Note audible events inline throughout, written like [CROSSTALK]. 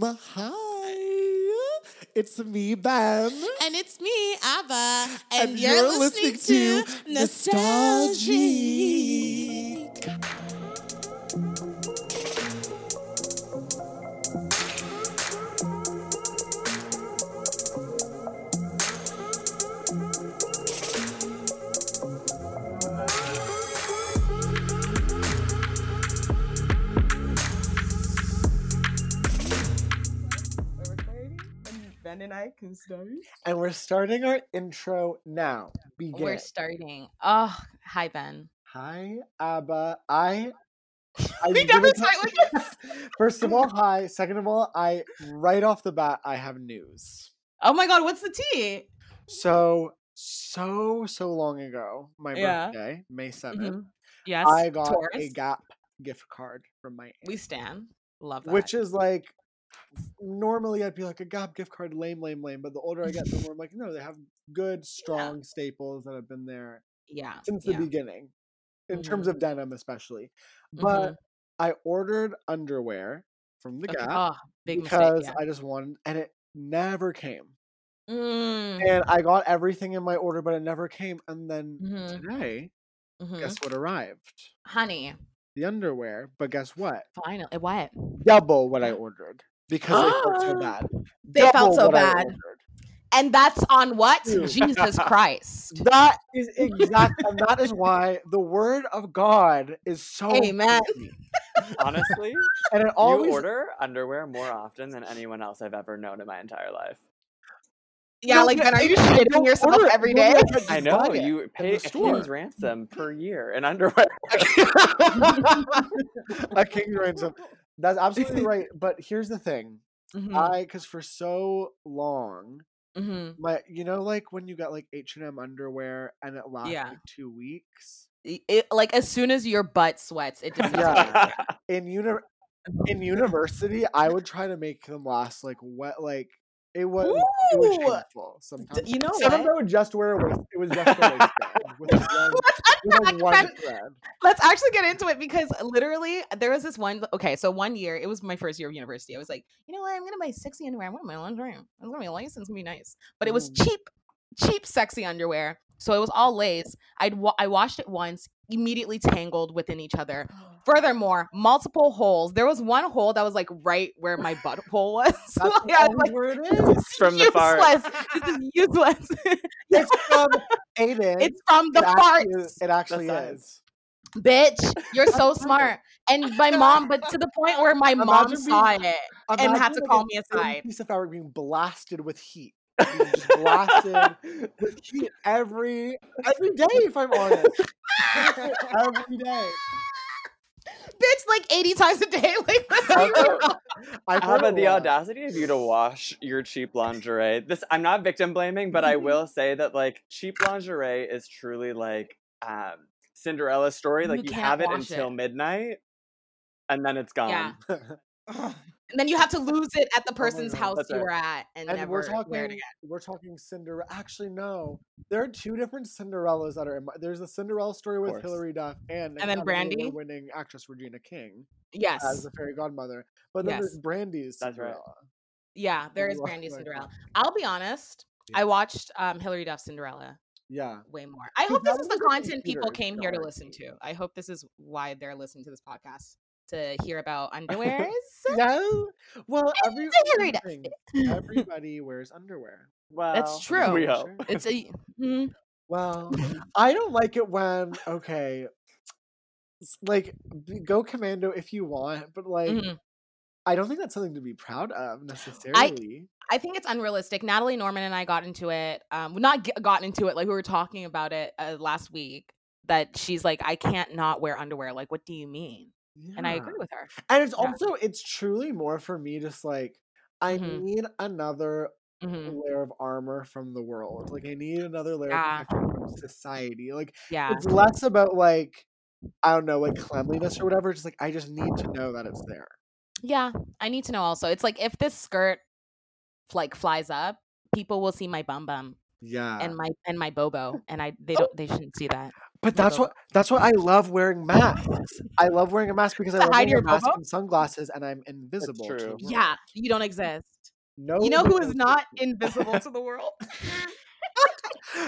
Hi. It's me, Ben. And it's me, Abba. And, And you're, you're listening, listening to Nostalgia. Nostalgic. And and I can start. And we're starting our intro now. Begin. We're starting. Oh, hi, Ben. hi, Abba. I. I We never really start [LAUGHS] don't- First of all, [LAUGHS] hi. Second of all, I right off the bat, I have news. Oh my God, what's the tea? So so so long ago, my Yeah. birthday, May 7th, Mhm. Yes. I got a Gap gift card from my aunt. We stand. Love that. which is like normally I'd be like a Gap gift card, lame, lame, lame. But the older I get, the more I'm like, no, they have good, strong staples that have been there yeah. since the yeah. beginning, in terms Mhm. of denim especially. But Mhm. I ordered underwear from the Okay. Gap Oh, big because mistake. I just wanted, and it never came. Mm, And I got everything in my order, but it never came. And then mhm, today, mhm. guess what arrived? Honey, The underwear. But guess what? finally. What? Double what I ordered because they felt so bad. [GASPS] They felt so bad. And that's on what? Ew. Jesus [LAUGHS] Christ. That is exactly, [LAUGHS] and that is why the word of God is so. Amen. key. Honestly, [LAUGHS] And it always you order underwear more often than anyone else I've ever known in my entire life. Yeah, No, like but Ben, are you you shitting don't yourself order it. every You day? don't just I know you pay a king's ransom per year in underwear. a king ransom. That's absolutely [LAUGHS] right. But here's the thing, Mhm, I because for so long, mhm. my you know like when you got like H and M underwear and it lasts Yeah. like two weeks. I- It, like as soon as your butt sweats, it just [LAUGHS] Yeah. in uni- [LAUGHS] in university, I would try to make them last like wet like it was it was Ooh! shameful sometimes. you know Sometimes what? I would just wear a waist. It was [LAUGHS] just a waistband with like one, Let's with like unpack one that. thread. Let's actually get into it because literally there was this one. Okay, so one year it was my first year of university. I was like, you know what? I'm gonna buy sexy underwear. I want my lingerie. It's gonna be a license. It's gonna be nice, but it was Mm. cheap, cheap sexy underwear. So it was all lace. I'd wa- I washed it once, immediately tangled within each other. [GASPS] Furthermore, multiple holes. There was one hole that was like right where my butthole was. So [LAUGHS] That's I was like, where it this is. is From the fart. This is [LAUGHS] useless. It's from [LAUGHS] Aiden. it's from the it fart. actually, it actually size. is. bitch you're so smart and my mom but to the point where my mom Imagine saw it and had to like, call a me thin aside Piece of fabric being blasted with heat. Being just blasted with heat every every day. If I'm honest, every day. [LAUGHS] bitch like 80 times a day [LAUGHS] like let's be Okay. real. I have the lot. audacity of you to wash your cheap lingerie? This I'm not victim blaming, but I [LAUGHS] will say that like cheap lingerie is truly like um Cinderella's story. Like you can't have it until it. midnight and then it's gone. Yeah. And then you have to lose it at the person's God, house that's you right. were at and, and never we're wear it talking again we're talking Cinderella. Actually, no. There are two different Cinderellas that are. In my, there's the Cinderella story with course. Hilary Duff and And then Brandy? winning actress Regina King yes as the fairy godmother. But then Yes. there's Brandy's That's right. Cinderella. yeah there is Oh brandy cinderella i'll be honest Yeah. i watched um hilary duff cinderella Yeah. way more i hope this is the a content people came here to listen to i hope this is why they're listening to this podcast to hear about [LAUGHS] underwears No. Well, every, Hilary here's the Duff. thing. everybody wears underwear. Well, That's true. We hope. it's a mm, Well, [LAUGHS] I don't like it when okay, like go commando if you want, but like mhm. I don't think that's something to be proud of necessarily. I think it's unrealistic. Natalie Norman and I got into it. Um, not g- gotten into it. Like we were talking about it uh, last week. That she's like, I can't not wear underwear. Like, what do you mean? And I agree with her. And it's Yeah. also it's truly more for me just like I Mhm. need another hmm layer of armor from the world. Like I need another layer Yeah. of protection from society. Like Yeah, it's less about like I don't know, like cleanliness or whatever. Just like I just need to know that it's there. yeah. I need to know also. It's like if this skirt like flies up, people will see my bum bum Yeah. and my and my bobo, and I they don't they shouldn't see that. But that's what that's what I love wearing masks. I love wearing a mask because I To love hide wearing your a mask bobo? and sunglasses, and I'm invisible. to true. world. Yeah, you don't exist. No, You know who one is knows not [LAUGHS] invisible to the world? [LAUGHS]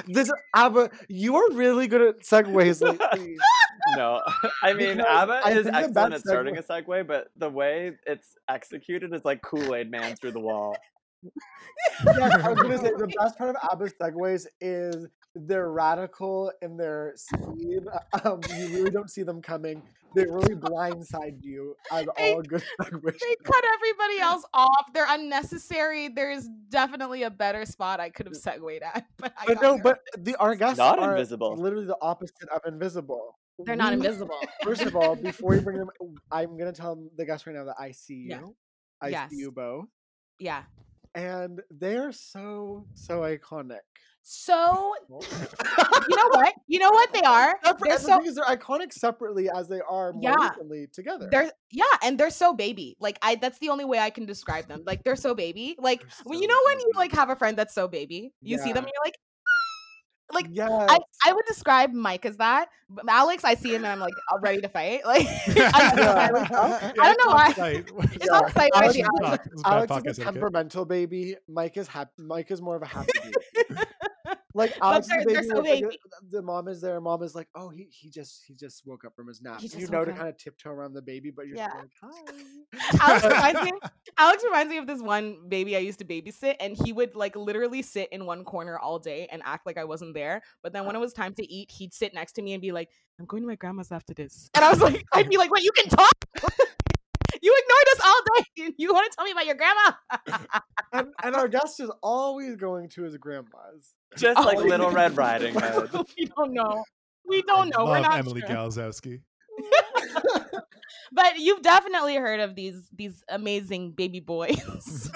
This Abba, you are really good at segues lately. [LAUGHS] No, I mean Because ABBA I is excellent at starting a segue, but the way it's executed is like Kool Aid Man through the wall. yes, I was gonna say the best part of ABBA's segues is they're radical in their speed. [LAUGHS] Um, you really don't see them coming. They really blindside you, as They- all good [LAUGHS] segues. they cut everybody [LAUGHS] else off. They're unnecessary. There's definitely a better spot I could have segued at, but I But got no, there. but the our guests Not are invisible. literally the opposite of invisible. they're not invisible. First of all, before you bring them, I'm gonna tell the guests right now that I see you. Yeah. I Yes. see you both, Yeah. and they're so so iconic. So [LAUGHS] [LAUGHS] you know what? You know what they are? Separ- They're and the so thing is, they're iconic separately as they are more Yeah. recently together. they're yeah, and they're so baby. Like I that's the only way I can describe them. Like they're so baby. Like They're when you know when you like have a friend that's so baby, you see them and you're like like yes. I, I would describe Mike as that. But Alex, I see him and I'm like uh, ready to fight. [LAUGHS] Like I, Yeah. I don't know why. It's Yeah. on site Alex right is like- This is bad Alex is a etiquette. temperamental baby. Mike is happy. Mike is more of a happy baby. Like is they're- they're so like, baby. the- The mom is there. Mom is like, oh, he he just he just woke up from his nap. You know to up. kind of tiptoe around the baby, but you're Yeah. like, hi. Alex reminds me. [LAUGHS] Alex reminds me of this one baby I used to babysit, and he would like literally sit in one corner all day and act like I wasn't there. But then when it uh-huh. was time to eat, he'd sit next to me and be like, "I'm going to my grandma's after this," and I was like, "I'd [LAUGHS] be like, wait, you can talk." [LAUGHS] You ignored us all day. [LAUGHS] You want to tell me about your grandma? [LAUGHS] And, and our guest is always going to his grandma's. Just like yeah. Little Red Riding Hood. [LAUGHS] we don't know. We don't know. We're not Emily sure. Galzowski. but you've definitely heard of these these amazing baby boys.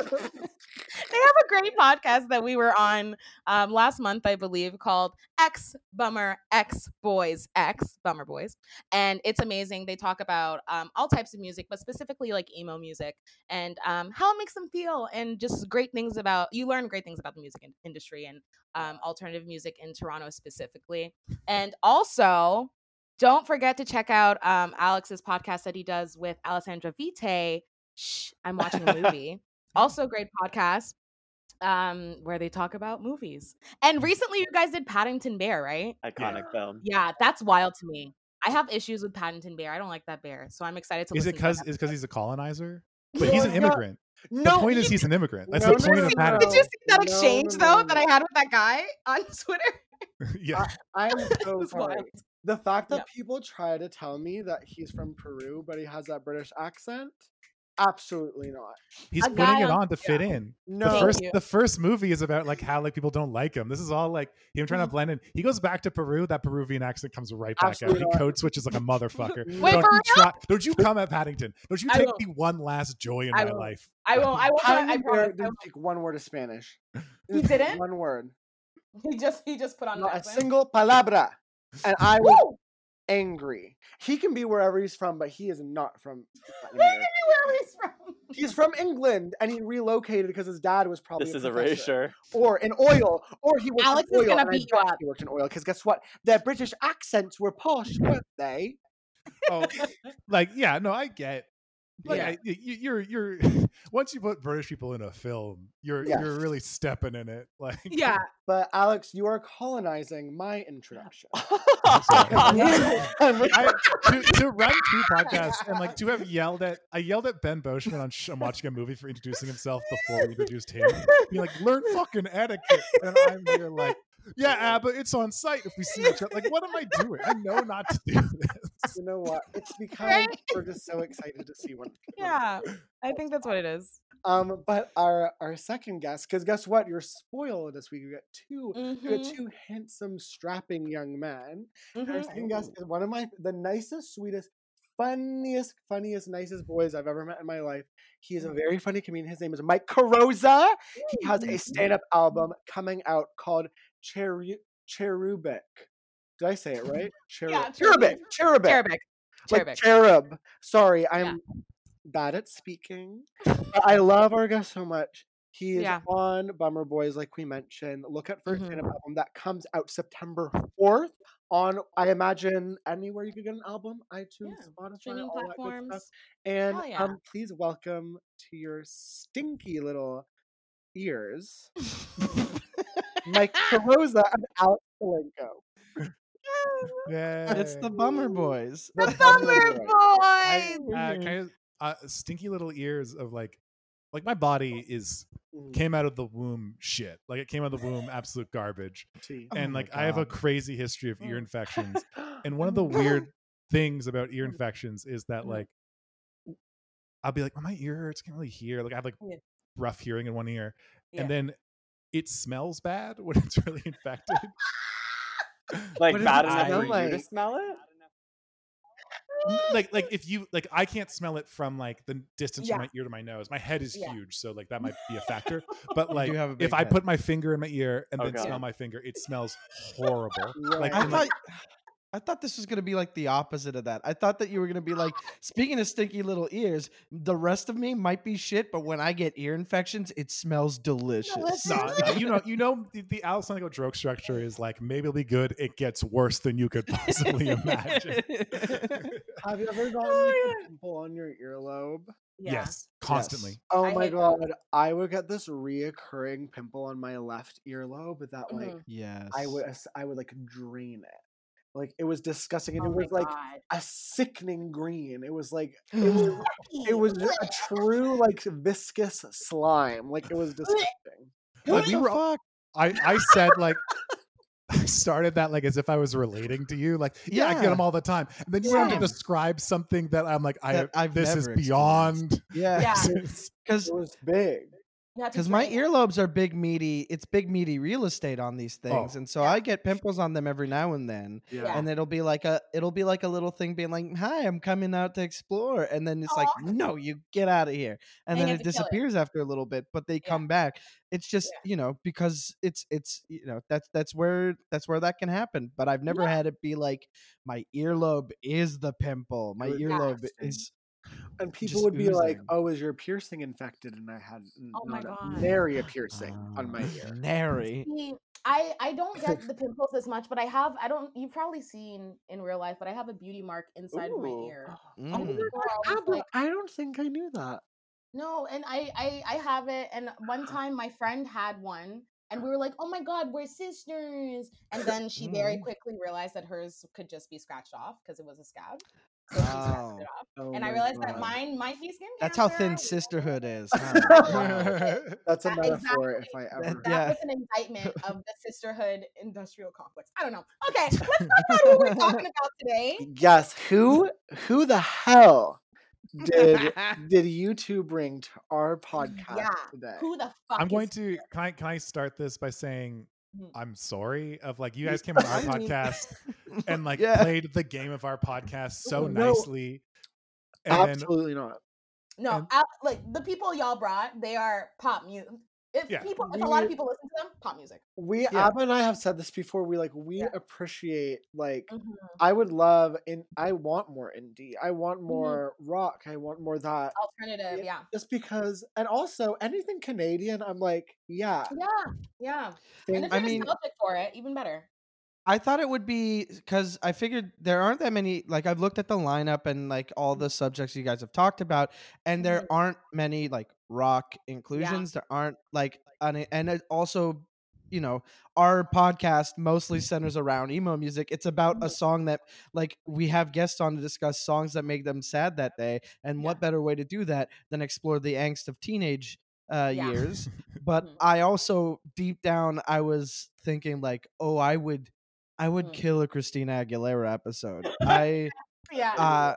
They have a great podcast that we were on um, last month, I believe, called X Bummer X Boys X Bummer Boys, and it's amazing. They talk about um, all types of music, but specifically like emo music and um, how it makes them feel, and just great things about. You learn great things about the music in- industry and um, alternative music in Toronto specifically, and also don't forget to check out um, Alex's podcast that he does with Alessandra Vite. Shh, I'm watching a [LAUGHS] movie. Also, great podcast um, where they talk about movies. And recently, you guys did Paddington Bear, right? Iconic film. Yeah, that's wild to me. I have issues with Paddington Bear. I don't like that bear, so I'm excited to. Is listen it because is because he's a colonizer? But he's an immigrant. No, the point is he's an immigrant. That's No, the point no, of no, Paddington. Did you see that exchange no, though no, that I had with that guy [LAUGHS] on Twitter? [LAUGHS] yeah. I am so sorry. wild. The fact that Yep. people try to tell me that he's from Peru, but he has that British accent, absolutely not. He's A putting it on- on to fit in. No, The first the first movie is about like how like people don't like him. This is all like him trying to Mhm. blend in. He goes back to Peru, that Peruvian accent comes right back Absolutely out. He not. code switches like a motherfucker. [LAUGHS] Wait, don't, for you try, don't you come at Paddington. Don't you take won't. me one last joy in I my won't. life. I won't. I [LAUGHS] won't. I, Paddington Bear promise. I didn't speak one word of Spanish. He didn't? One word, He just he just put on not a single palabra, and I was Woo! Angry. He can be wherever he's from, but he is not from. [LAUGHS] Latin Where America. he's from? He's from England, and he relocated because his dad was probably This a is professor. erasure. or in oil, or he worked Alex in is gonna and I beat you up. He worked in oil because guess what? Their British accents were posh, weren't they? [LAUGHS] Oh, like yeah, no, I get. Like Yeah. I, y- y- you're you're [LAUGHS] once you put British people in a film, you're Yes. you're really stepping in it. Like Yeah. [LAUGHS] But Alex, you are colonizing my introduction. [LAUGHS] I'm. I'm re- I, to, to run two podcasts and like to have yelled at I yelled at Ben Boschman on I'm watching a movie for introducing himself before we introduced him. Be like, learn fucking etiquette, and I'm here like, yeah, Abba, it's on site if we see each other. Like, what am I doing? I know not to do this. you know what? It's because Right? we're just so excited to see one. [LAUGHS] one Yeah. I think that's what it is. Um, but our our second guest, because guess what? You're spoiled this week. You got two, you got two handsome, strapping young men. Our mhm. second guest is one of my the nicest, sweetest, funniest, funniest, nicest boys I've ever met in my life. He is a very funny comedian. His name is Mike Carosa. He has a stand-up album coming out called Cheru- Cherubic. Did I say it right? [LAUGHS] Cheru- Yeah, cherubic. Cherubic. Cherubic. Like cherub. Sorry, I'm Yeah. bad at speaking. But I [LAUGHS] love our guest so much. He is Yeah. on Bummer Boys, like we mentioned. Look out for his Mhm. stand-up album that comes out September 4th on I imagine anywhere you could get an album, iTunes, Yeah, Spotify, streaming all that good stuff. platforms. And yeah. um, please welcome to your stinky little ears, [LAUGHS] Mike Carosa and Alex Palenko. Yeah. It's the Bummer Boys. The Bummer Boys. I, uh, kind of uh, stinky little ears of like, like my body is Mm, came out of the womb shit. Like it came out of the womb absolute garbage. tea. Oh and my like I have a crazy history of ear Mm. infections. [LAUGHS] And one of the weird things about ear infections is that Mhm. like I'll be like, oh, my ear hurts, can't really hear. Like I have like Yeah. rough hearing in one ear, Yeah. and then it smells bad when it's really infected. [LAUGHS] Like What bad it enough smell for you to smell it? like like [LAUGHS] if you like I can't smell it from like the distance Yeah. from my ear to my nose. My head is Yeah. huge, so like that might be a factor. [LAUGHS] But like have a if big I put my finger in my ear and Oh, then God. smell my finger, it smells horrible. Right. Like, I thought [SIGHS] like, I thought this was gonna be like the opposite of that. I thought that you were gonna be like, [LAUGHS] speaking of stinky little ears, the rest of me might be shit, but when I get ear infections, it smells delicious. Delicious. No, no, you know, you know, the, the Alessandro joke structure is like maybe it'll be good. It gets worse than you could possibly imagine. [LAUGHS] Have you ever gotten Oh, like, yeah. [LAUGHS] a pimple on your earlobe? Yeah. Yes, constantly. Oh I my hate that. god, I would get this reoccurring pimple on my left earlobe but that like Mhm. yes. I would I would like drain it. Like it was disgusting and Oh it was like God. a sickening green. It was like it was [LAUGHS] it was a true like viscous slime. Like it was disgusting. What Like, we the were all- fuck? I I said like. I [LAUGHS] started that like as if I was relating to you, like yeah, I get them all the time. And then you have to describe something that I'm like, I That I've this is beyond. Yeah, [LAUGHS] Yeah. because It was big. You have to because my earlobes are big meaty. It's big meaty real estate on these oh, things, Oh. and so Yeah. I get pimples on them every now and then. Yeah. And it'll be like a it'll be like a little thing being like, "Hi, I'm coming out to explore," and then it's like, "No, you get out of here," and And then it to kill it. disappears after a little bit, but they come back. It's just you know because it's it's you know that's that's where that's where that can happen. But I've never Yeah. had it be like my earlobe is the pimple. My earlobe disgusting. is And people Just would be like, "Oh, is your piercing infected?" And I had n- Oh my not a- God. nary a piercing on my Ah, ear. Nary. See, I I don't get the [LAUGHS] pimples as much, but I have I don't you've probably seen in real life, but I have a beauty mark inside of my Ooh. ear. [GASPS] Oh Mm. my People God, are always Abba, like, I don't think I knew that. No, and I, I I have it. And one [GASPS] time my friend had one, and we were like, "Oh my god, we're sisters!" And then she very Mm. quickly realized that hers could just be scratched off because it was a scab. So she scratched it off, Oh and I my realized that mine might be skin That's how thin sisterhood is. [LAUGHS] huh? [LAUGHS] That's a That- metaphor if. I ever. That Yeah. was an indictment [LAUGHS] of the sisterhood industrial complex. I don't know. Okay, let's talk about who we're talking about today. Yes, who who the hell did did you two bring to our podcast Yeah, today? Who the fuck? I'm going is- to can I can I start this by saying. Mm. I'm sorry of like you guys [LAUGHS] came on our podcast [LAUGHS] and like Yeah. played the game of our podcast so no. nicely. And then Absolutely not. No, And- out, like the people y'all brought, they are pop music. If Yeah. people, if a lot of people listen to them, pop music. We Yeah. Abba and I have said this before. We like we Yeah. appreciate like Mhm. I would love and I want more indie. I want Mm-hmm. more rock. I want more that. Alternative, yeah, Just because, and also anything Canadian, I'm like, yeah. yeah, yeah. And thank if I you're mean- nostalgic for it, even better. I thought it would be because I figured there aren't that many. Like I've looked at the lineup and like all the subjects you guys have talked about, and there Mhm. aren't many like rock inclusions. There aren't like an, and it also, you know, our podcast mostly centers around emo music. It's about a Mhm. song that like we have guests on to discuss songs that make them sad that day, and what better way to do that than explore the angst of teenage uh, Yeah. years? [LAUGHS] But Mhm. I also deep down I was thinking like, oh, I would I would Mm. kill a Christina Aguilera episode. [LAUGHS] I Yeah, uh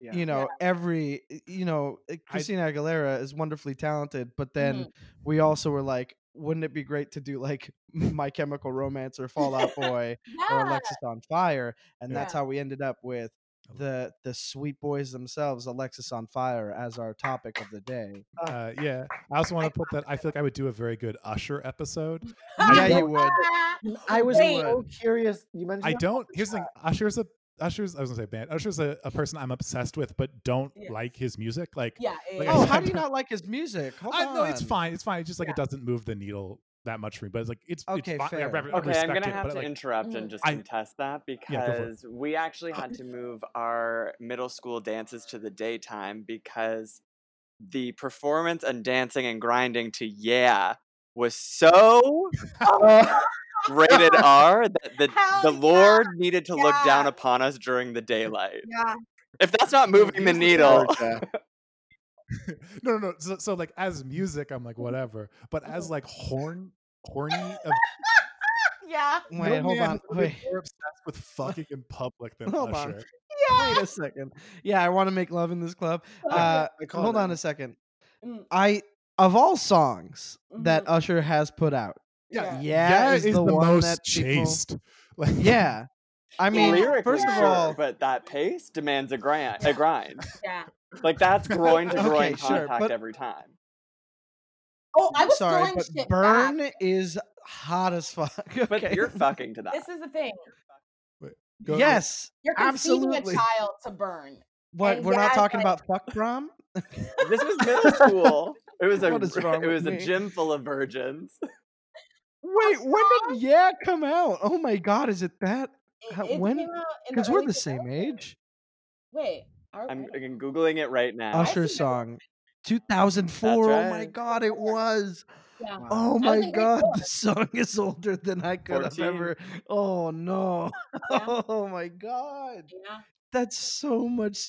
Yeah. you know, every you know, uh, Christina Aguilera is wonderfully talented, but then Mhm. we also were like, wouldn't it be great to do like [LAUGHS] My Chemical Romance or Fall Out Boy or. [LAUGHS] Alexisonfire? And that's how we ended up with the the sweet boys themselves, Alexisonfire, as our topic of the day. [LAUGHS] uh, yeah, I also want to put that I feel like I would do a very good Usher episode. [LAUGHS] yeah, don't- you would. [LAUGHS] I was Wait. so curious. You mentioned I don't. Here's the thing. Usher's a Usher's. I was gonna say band. Usher's a, a person I'm obsessed with, but don't Yeah. like his music. Like, Yeah, Like, yeah, Oh, how do you don't- like his music? Hold I on. know it's fine. It's fine. It's just like Yeah. it doesn't move the needle that much for me. But it's like it's Okay, it's fine. I fair. re- I Okay, I'm gonna it, have to like, interrupt Mm. and just I- contest that Yeah, go for it. because we actually had to move our middle school dances to the daytime because the performance and dancing and grinding to "Yeah" was so [LAUGHS] rated R that the Hell the yeah, Lord needed to look down upon us during the daylight. Yeah. If that's not moving the needle, Georgia. [LAUGHS] no, no, no. So, so like as music, I'm like whatever. But as like horn, horny, of, [LAUGHS] Yeah. Wait, no hold man on. would be Wait, more obsessed with fucking in public than Hold on. Yeah. wait a second. Yeah, I want to make love in this club. [LAUGHS] Uh, hold on a- a second. Mm. I of all songs that Mhm. Usher has put out, Yeah, Yeah yeah, is is the the, one most that people- chaste. Like, yeah. I mean, lyrically, first of sure, all, but that pace demands a grind. A grind. Yeah. Like that's groin to [LAUGHS] groin Okay, sure, contact but- every time. Oh, I was sorry, throwing but shit Burn back. is hot as fuck. [LAUGHS] But okay? you're fucking to that. This is the thing. go- yes. You're conceiving Absolutely. a child to burn. What? And We're not talking like- about fuck prom. This was middle [LAUGHS] school. It was a What is wrong it with was a me? gym full of virgins. Wait, when did Yeah come out? Oh my god, is it that? It- it when- came out in the Because we're the same age. Wait. Are, I'm, I- I'm googling it right now. Usher song, 2004. Oh my god, it was. yeah. Oh my god, the song is older than I could have ever. Oh no. [LAUGHS] Yeah. Oh my god. Yeah. That's so much.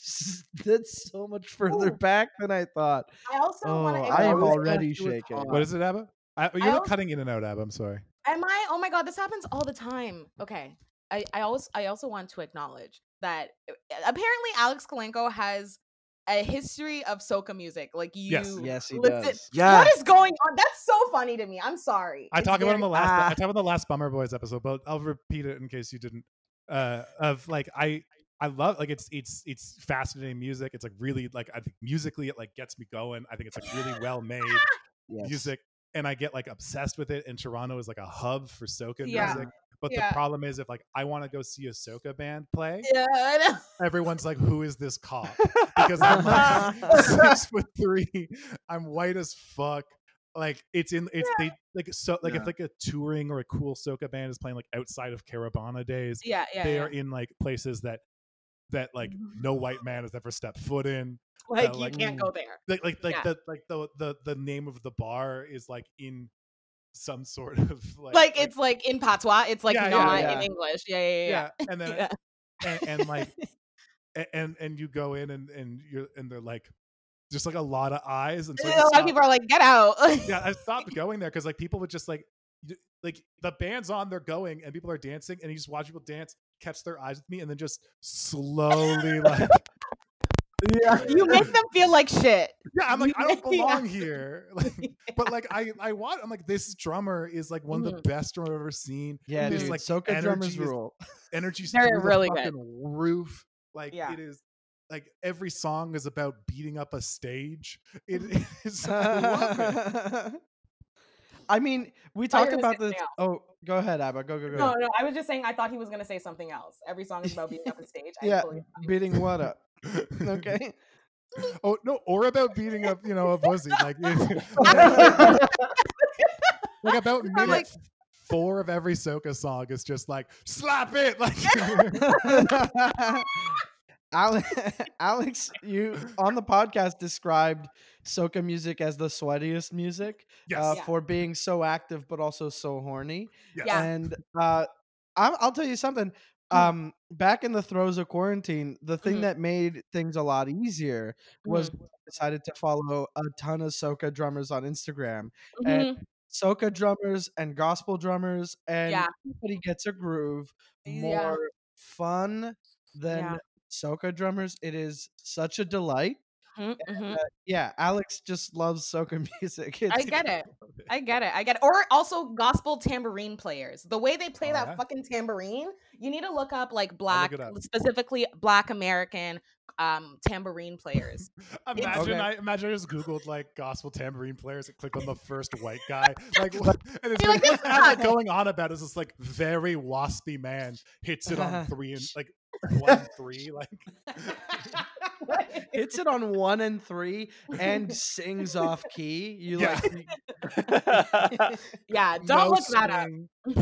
That's so much further Ooh. back than I thought. I also Oh, want to. I am already thought she was shaking. What is it, Abba? I, you're I also- cutting in and out, Abba. I'm sorry. Am I? Oh my god, this happens all the time. Okay. I, I also I also want to acknowledge that uh, apparently Alex Kalenko has a history of soca music. Like you Yes. Yes, he listen- does. What is going on? That's so funny to me. I'm sorry. I It's talked about it in the last. Ah. I talked about the last Bummer Boys episode, but I'll repeat it in case you didn't. Uh, of like I. I love like it's it's it's fascinating music. It's like really like I think musically it like gets me going. I think it's like really well made [LAUGHS] Yes. music, and I get like obsessed with it. And Toronto is like a hub for soca Yeah. music. But Yeah. the problem is if like I want to go see a soca band play, Yeah, I know. everyone's like, "Who is this cop?" Because I'm like [LAUGHS] [LAUGHS] six foot three, I'm white as fuck. Like it's in it's they like so like Yeah. if like a touring or a cool soca band is playing like outside of Caribana days, yeah, yeah. they yeah. are in like places that that like Mhm. no white man has ever stepped foot in. like uh, you can't go there. Like like like Yeah. the like the the the name of the bar is like in some sort of [LAUGHS] like Like, it's like in patois. It's like Yeah, yeah, not yeah. in English. Yeah, yeah, yeah. yeah. yeah, and then Yeah. and, and like [LAUGHS] and and you go in and and you're and they're like just like a lot of eyes and so a lot of people are like, "Get out!" yeah i [LAUGHS] stopped going there because like people would just like like the band's on they're going and people are dancing and you just watch people dance catch their eyes with me and then just slowly like Yeah. [LAUGHS] you make them feel like shit. yeah i'm like i don't Yeah. belong here like, [LAUGHS] [LAUGHS] but like i i want i'm like this drummer is like one of the mm-hmm. best drummer i've ever seen Yeah, This, dude. like, Soca drummers energy is- rule. energy They're through the really good. fucking roof like Yeah. it is like every song is about beating up a stage it is I love it. I mean, we talked about this. Oh, go ahead, Abba. Go, go, go. No, no. I was just saying. I thought he was gonna say something else. Every song is about beating up a stage. Yeah, fully- beating what up? Okay. [LAUGHS] oh no or about beating up you know a pussy like [LAUGHS] like about [LAUGHS] I'm minute like- four of every soca song is just like slap it like Alex, Alex, you on the podcast described soca music as the sweatiest music yes uh, Yeah. for being so active but also so horny. yes. Yeah. And uh, I'll tell you something. Mm. Um, back in the throes of quarantine, the thing Mhm. that made things a lot easier was Mm-hmm. decided to follow a ton of soca drummers on Instagram. And Mhm. soca drummers and gospel drummers and Yeah. everybody gets a groove Yeah. more fun than Yeah. soca drummers it is such a delight Mhm, mhm. Uh, yeah alex just loves soca [LAUGHS] music I It's- get it. I get it. I get it. Or also gospel tambourine players. The way they play Oh, that yeah? fucking tambourine, you need to look up like black, up. specifically black American um tambourine players. [LAUGHS] Imagine Okay. I imagine I just googled like gospel tambourine players and clicked on the first white guy. Like [LAUGHS] what- and it's like, like, "This what they're sucks." going on about is this like very waspy man hits it on three and like one and three. Like [LAUGHS] [LAUGHS] hits it on one and three and [LAUGHS] sings off key. You Yeah. like yeah, don't no look that up.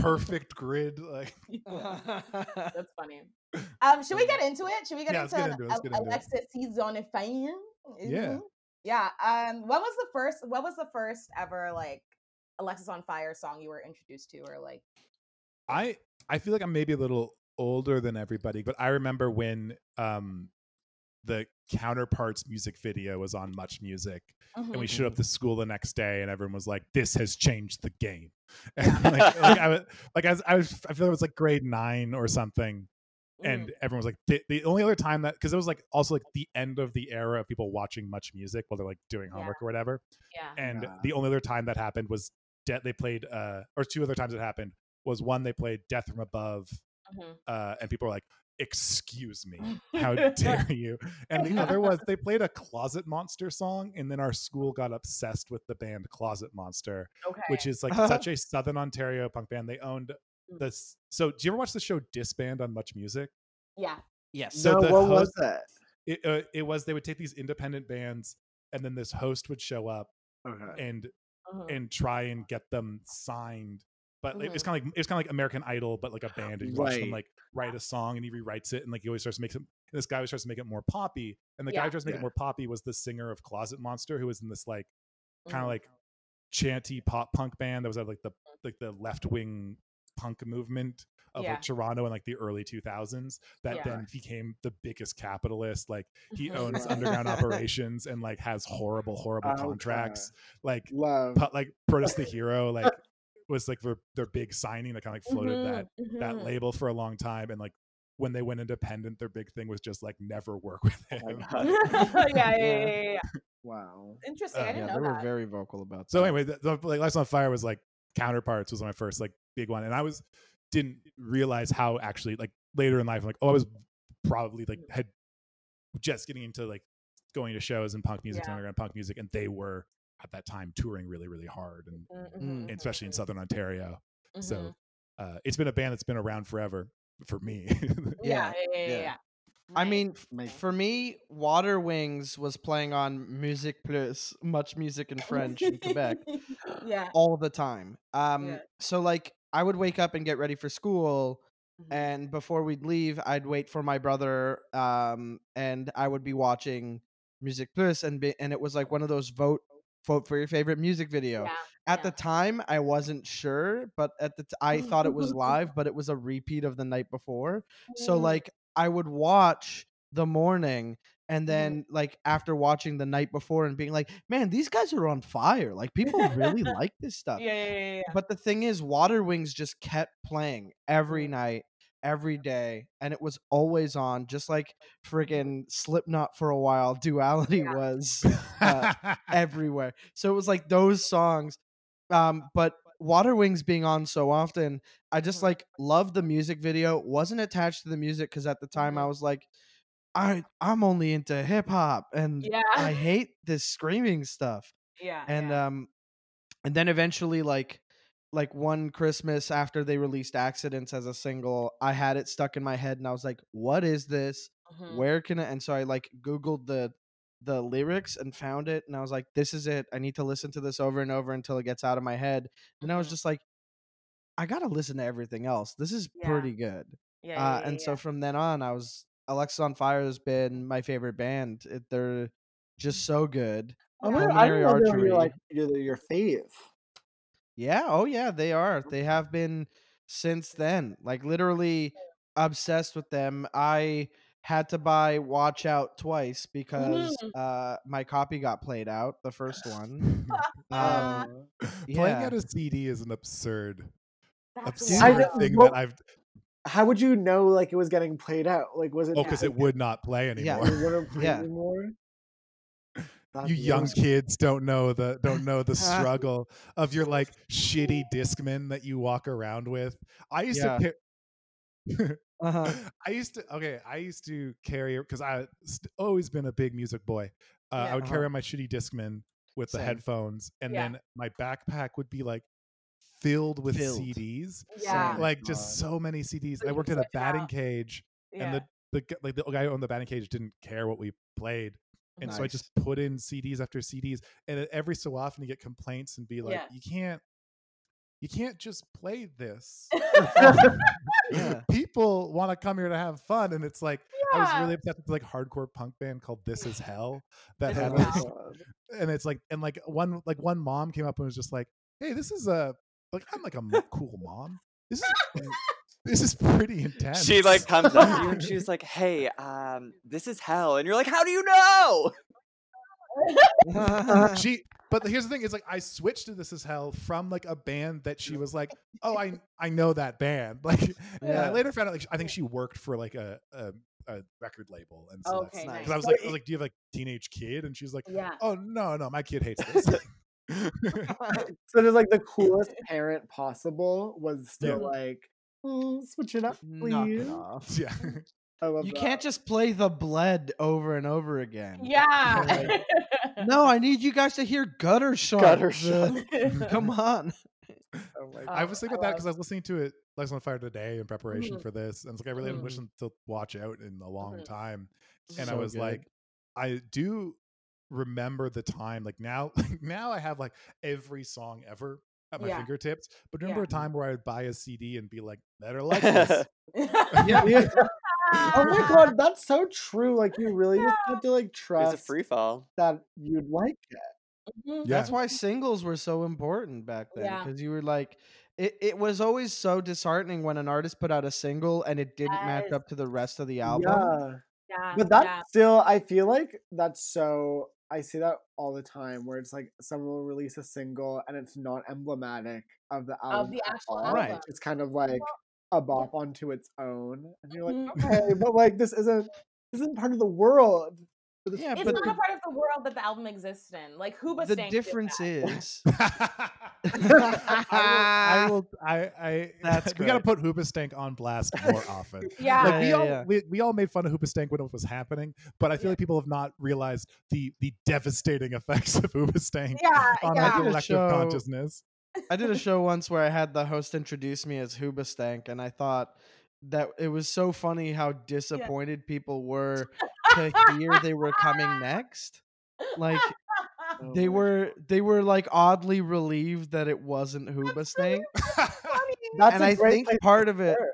perfect grid. Like That's funny. Um, should we get into it? Should we get Yeah, into, get into it, let's into. Alexis season of fame? Yeah. Mhm. Yeah. Um, what was the first? What was the first ever like Alexisonfire song you were introduced to, or like? I I feel like I'm maybe a little older than everybody, but I remember when um the counterparts music video was on Much Music, and we Mhm. showed up to school the next day, and everyone was like, "This has changed the game." [LAUGHS] [LAUGHS] And like, like I was like I was, I was I feel it was like grade nine or something, and Mhm. everyone was like, the, the only other time that because it was like also like the end of the era of people watching Much Music while they're like doing Yeah. homework or whatever, yeah. and Yeah. the only other time that happened was de- they played uh or two other times it happened was one they played Death from Above Mhm. uh, and people were like, "Excuse me, [LAUGHS] how dare you?" And the other was they played a Closet Monster song, and then our school got obsessed with the band Closet Monster, Okay. which is like such [LAUGHS] a Southern Ontario punk band. They owned Mm. this. So, do you ever watch the show Disband on Much Music? yeah. yes. So no, the what was that? It uh, it was they would take these independent bands, and then this host would show up Okay. and Mhm. and try and get them signed. But mm-hmm. like, it's kind of like it's kind of like American Idol, but like a band. And you watch them like write a song, and he rewrites it, and like he always starts to make some. This guy always tries to make it more poppy, and the guy who tries to make Yeah. it more poppy was the singer of Closet Monster, who was in this like kind of mm. like chanty pop punk band that was at like the like the left wing punk movement of Yeah. like Toronto in like the early 2000s that Yeah. then became the biggest capitalist like he [LAUGHS] owns underground operations and like has horrible horrible oh, Okay. contracts like Love. Pu- like Protest the Hero like was like their, their big signing that kind of like floated Mhm, that that mhm. label for a long time and like when they went independent their big thing was just like never work [LAUGHS] with Oh him God. [LAUGHS] [LAUGHS] yeah, yeah, yeah, Yeah. yeah, yeah. Wow. Interesting. Uh, I yeah, didn't they know were that. very vocal about so that. anyway the, the, like Alexisonfire was like Counterparts was my first like big one and I was didn't realize how actually like later in life I'm like oh I was probably like had just getting into like going to shows and punk music and Yeah. underground punk music and they were at that time touring really really hard and, Mhm, Mm. mhm, and especially in southern Ontario mhm. So uh, it's been a band that's been around forever for me. [LAUGHS] yeah, yeah, yeah, yeah. yeah. yeah. I mean, for me, Water Wings was playing on MusiquePlus, much music in French in Quebec [LAUGHS] yeah. all the time. Um, Yeah. so like I would wake up and get ready for school, Mhm. and before we'd leave, I'd wait for my brother, um, and I would be watching MusiquePlus, and be, and it was like one of those vote vote for your favorite music video. Yeah, At yeah. the time, I wasn't sure, but at the t- I thought it was [LAUGHS] live, but it was a repeat of the night before. So Mm. like I would watch the morning and Mhm. then like after watching the night before and being like, man, these guys are on fire. Like people really [LAUGHS] like this stuff. yeah, yeah, yeah, yeah. But the thing is, Water Wings just kept playing every Mhm. night, every day, and it was always on, just like friggin' Slipknot for a while. [LAUGHS] Duality Yeah. was uh, [LAUGHS] everywhere. So it was like those songs. Um, but Water Wings being on so often, I just Mhm. like loved the music video. Wasn't attached to the music because at the time I Mhm. was like, I I'm only into hip hop and Yeah. I hate this screaming stuff. yeah, And yeah. um, and then eventually like like one Christmas after they released Accidents as a single, I had it stuck in my head and I was like, what is this? Mhm. where can I? And so I like Googled the the lyrics and found it, and I was like, this is it. I need to listen to this over and over until it gets out of my head. And I was Mhm. just like, I gotta listen to everything else. This is Yeah. pretty good. yeah, yeah, uh, yeah, and so from then on, I was Alexisonfire has been my favorite band. It, they're just so good. I Yeah. wonder, I didn't know they were like your fave. Yeah. Oh yeah, they are. They have been since then. Like literally obsessed with them. I had to buy Watch Out twice because Mhm. uh my copy got played out, the [LAUGHS] first one. Um [LAUGHS] Playing out a CD is an absurd, That's absurd I thing what- that I've. How would you know like it was getting played out? Like was it? Oh, because it would not play Yeah. anymore. it wouldn't [LAUGHS] play Yeah. anymore? That's you young wild. kids don't know the don't know the [LAUGHS] struggle of your like shitty discman that you walk around with. I used Yeah. to. Ca- [LAUGHS] Uh-huh. I used to okay. I used to carry because I st- always been a big music boy. Uh, Yeah. I would Uh-huh. carry my shitty discman with the headphones, and Yeah. then my backpack would be like filled with Filled. CDs, Yeah. Same. like just so many CDs. I worked could at a batting out. cage, yeah. and the the like the guy who owned the batting cage didn't care what we played. And so I just put in CDs after CDs, and every so often you get complaints and be like, Yeah. "You can't, you can't just play this. [LAUGHS] Yeah. People want to come here to have fun." And it's like I was really upset with like hardcore punk band called This Is Hell that This had Is like, Hell. and it's like and like one like one mom came up and was just like, "Hey, this is a like I'm like a cool mom. This is [LAUGHS] this is pretty intense." She like comes up to you and she's like, "Hey, um, this is hell," and you're like, "How do you know?" she but here's the thing is like i switched to this is hell from like a band that she was like oh i i know that band [LAUGHS] like [LAUGHS] and i later found out like i think she worked for like a a, a record label and so Okay, because nice. i was like I was like do you have like teenage kid and she's like Yeah. oh no no my kid hates this [LAUGHS] So just like the coolest parent possible was still Yeah. like, "Mm, switch it up, Knock please. it off. [LAUGHS] yeah I love You that. can't just play the bled over and over again. Yeah. [LAUGHS] No, I need you guys to hear Gutter Shark. Gutter [LAUGHS] the- Come on. Oh my i was thinking about that because i was listening to it legs on fire today in preparation Mhm. for this and it's like i really haven't Mhm. listened to watch out in a long Mhm. time and I was good. like, I do remember the time. Like now, now I have like every song ever at my Yeah. fingertips. But remember Yeah. a time where I would buy a CD and be like, better [LAUGHS] like this. yeah, Yeah. [LAUGHS] [LAUGHS] Oh my god, that's so true. Like you really just have to like It was a free fall. that you'd like it. Mhm. Yeah. That's why singles were so important back then. Yeah. Because you were like, it, it was always so disheartening when an artist put out a single and it didn't match up to the rest of the album. Yeah. Yeah. But that yeah. still I feel like that's so I see that all the time where it's like someone will release a single and it's not emblematic of the album. of the actual album. Right. It's kind of like a bop onto its own. And you're like, Mhm. okay, but like this isn't this isn't part of the world. But Yeah, It's but not the- a part of the world that the album exists in. Like Hoobastank difference that. is. [LAUGHS] [LAUGHS] I will. I. will- I. I That's [LAUGHS] we got to great. put Hoobastank on blast more often. Yeah. Like we yeah, all yeah. we, we all made fun of Hoobastank when it was happening, but I feel Yeah. like people have not realized the the devastating effects of Hoobastank Yeah, on yeah. our I did a collective show- consciousness. I did a show once where I had the host introduce me as Hoobastank, and I thought that it was so funny how disappointed people were to hear they were coming next. Like Oh they my were they were like oddly relieved that it wasn't Hoobastank. That's [LAUGHS] and a I great think part of it start.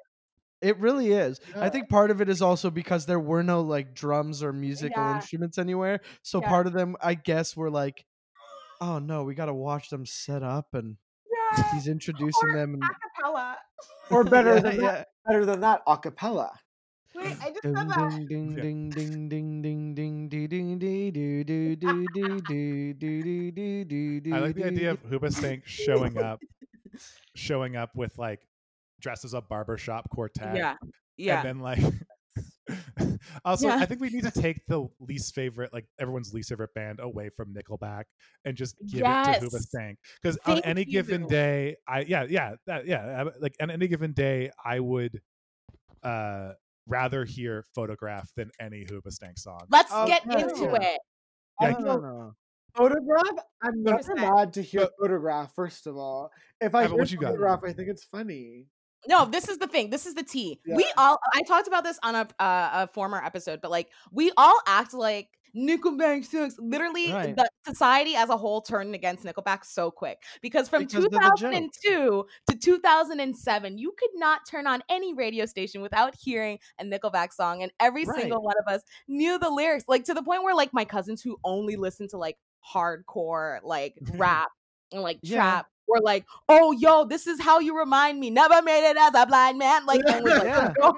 it really is. I think part of it is also because there were no like drums or musical Yeah. instruments anywhere. So Yeah. part of them, I guess, were like, "Oh no, we got to watch them set up," and Yeah. he's introducing them. And, Acapella. Or [LAUGHS] better Yeah, than that, yeah. better than that, acapella. Wait, I just Ding said that. ding ding Yeah. ding ding ding ding ding ding ding ding doo doo doo doo doo doo doo doo doo doo I like the idea doo. of Hoobastank showing up, showing up with like dressed as a barbershop quartet. Yeah. Yeah. And then like also Yeah. I think we need to take the least favorite, like everyone's least favorite band away from Nickelback and just give it Yes. to Hoobastank. Because on Thank any given day, I yeah, yeah, that, yeah, like on any given day, I would uh rather hear photograph than any Hoobastank song. Let's Oh, get yeah, into yeah. it. I No, no, feel- no. Photograph? I'm never 100%. mad to hear But- photograph, first of all. If I Yeah, hear what got? photograph, I think it's funny. No, this is the thing. This is the tea. We all I talked about this on a uh, a former episode, but like we all act like Nickelback sucks. Literally, Right. the society as a whole turned against Nickelback so quick because from Because they're the joke. 2002 to 2007, you could not turn on any radio station without hearing a Nickelback song, and every Right. single one of us knew the lyrics, like to the point where like my cousins who only listen to like hardcore like [LAUGHS] rap and like Yeah. trap were like, "Oh, yo, this is how you remind me. Never made it as a blind man." Like, and we're like, [LAUGHS] Yeah. [LAUGHS] "Go-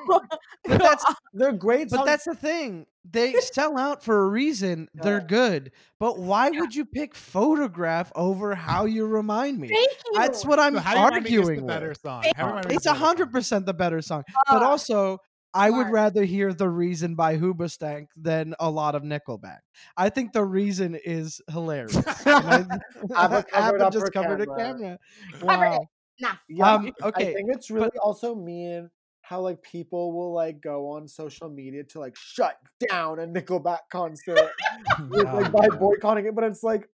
But that's They're great but songs. that's the thing. They sell out for a reason. [LAUGHS] They're good. But why would you pick photograph over how you remind me? Thank you. That's what I'm So How Do You Remind Me is arguing the better song. How Do You Remind Me is It's a hundred percent the better song. But Uh, also, I would rather hear the reason by Hoobastank than a lot of Nickelback. I think the reason is hilarious. And I- Abba covered Abba just covered a camera. camera. Wow. nah. yeah, Um, okay, I think it's really also mean how like people will like go on social media to like shut down a Nickelback concert [LAUGHS] with, like Oh, by boycotting it, but it's like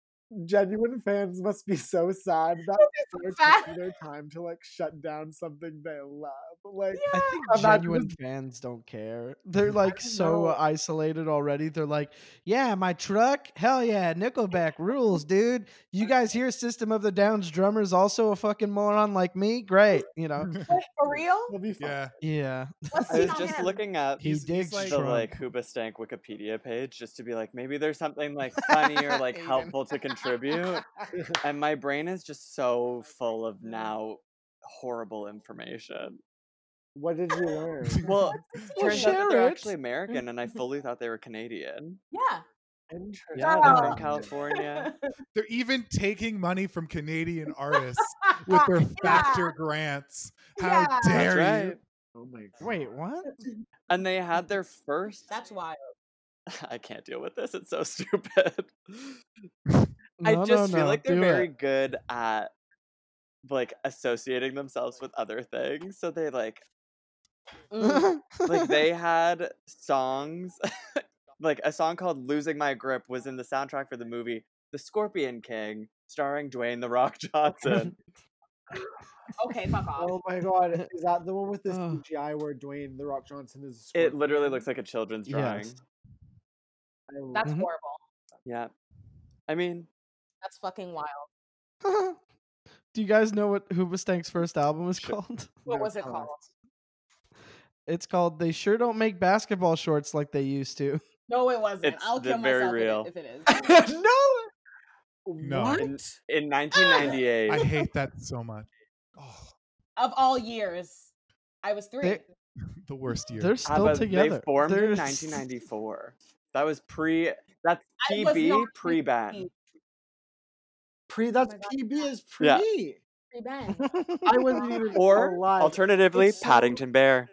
genuine fans must be so sad that they're sad. taking their time to like shut down something they love. Like I think Imagine genuine just- fans don't care. [LAUGHS] They're like so know. isolated already. They're like, yeah, my truck, hell yeah, Nickelback rules, dude. You [LAUGHS] guys hear System of a Down's drummer's also a fucking moron like me? Great, you know. [LAUGHS] For real? be fun. yeah. Yeah. What's I was just him? looking up He He's- he's digs like- the Trump. like Hoobastank Wikipedia page just to be like maybe there's something like funny or like helpful to contribute. [LAUGHS] And my brain is just so full of now horrible information. What did you learn? Well, Well, turns out that they're it. actually American, and I [LAUGHS] fully thought they were Canadian. Yeah. Interesting. Yeah, They're they're from from [LAUGHS] California. They're even taking money from Canadian artists with their factor grants. How Yeah. That's dare you? right. Oh my god. Wait, what? And they had their first. That's wild. I can't deal with this. It's so stupid. I just no, feel no, like they're do very it. good at like associating themselves with other things. So they like Mm. [LAUGHS] like [LAUGHS] they had songs [LAUGHS] like a song called Losing My Grip was in the soundtrack for the movie The Scorpion King starring Dwayne the Rock Johnson. Okay, fuck off. Oh my god. Is that the one with this Ugh. CGI where Dwayne the Rock Johnson is a it literally looks like a children's drawing. yes. That's horrible. Yeah. I mean, That's fucking wild. [LAUGHS] Do you guys know what Hoobastank's first album is Sure. called? [LAUGHS] What was it called? It's called They Sure Don't Make Basketball Shorts Like They Used to. No, it wasn't. It's I'll the- kill very myself if it- real. if it is. [LAUGHS] no. No. What? in, in 1998, I hate that so much. Oh, of all years, I was three. They- the worst year. They're still but together. They formed They're in 1994. That was pre. That's I was PB pre ban. Pre- Pre that's my God. PB is pre. Yeah. pre Ben. [LAUGHS] I [LAUGHS] wasn't even Or alive. alternatively, It's so- Paddington Bear.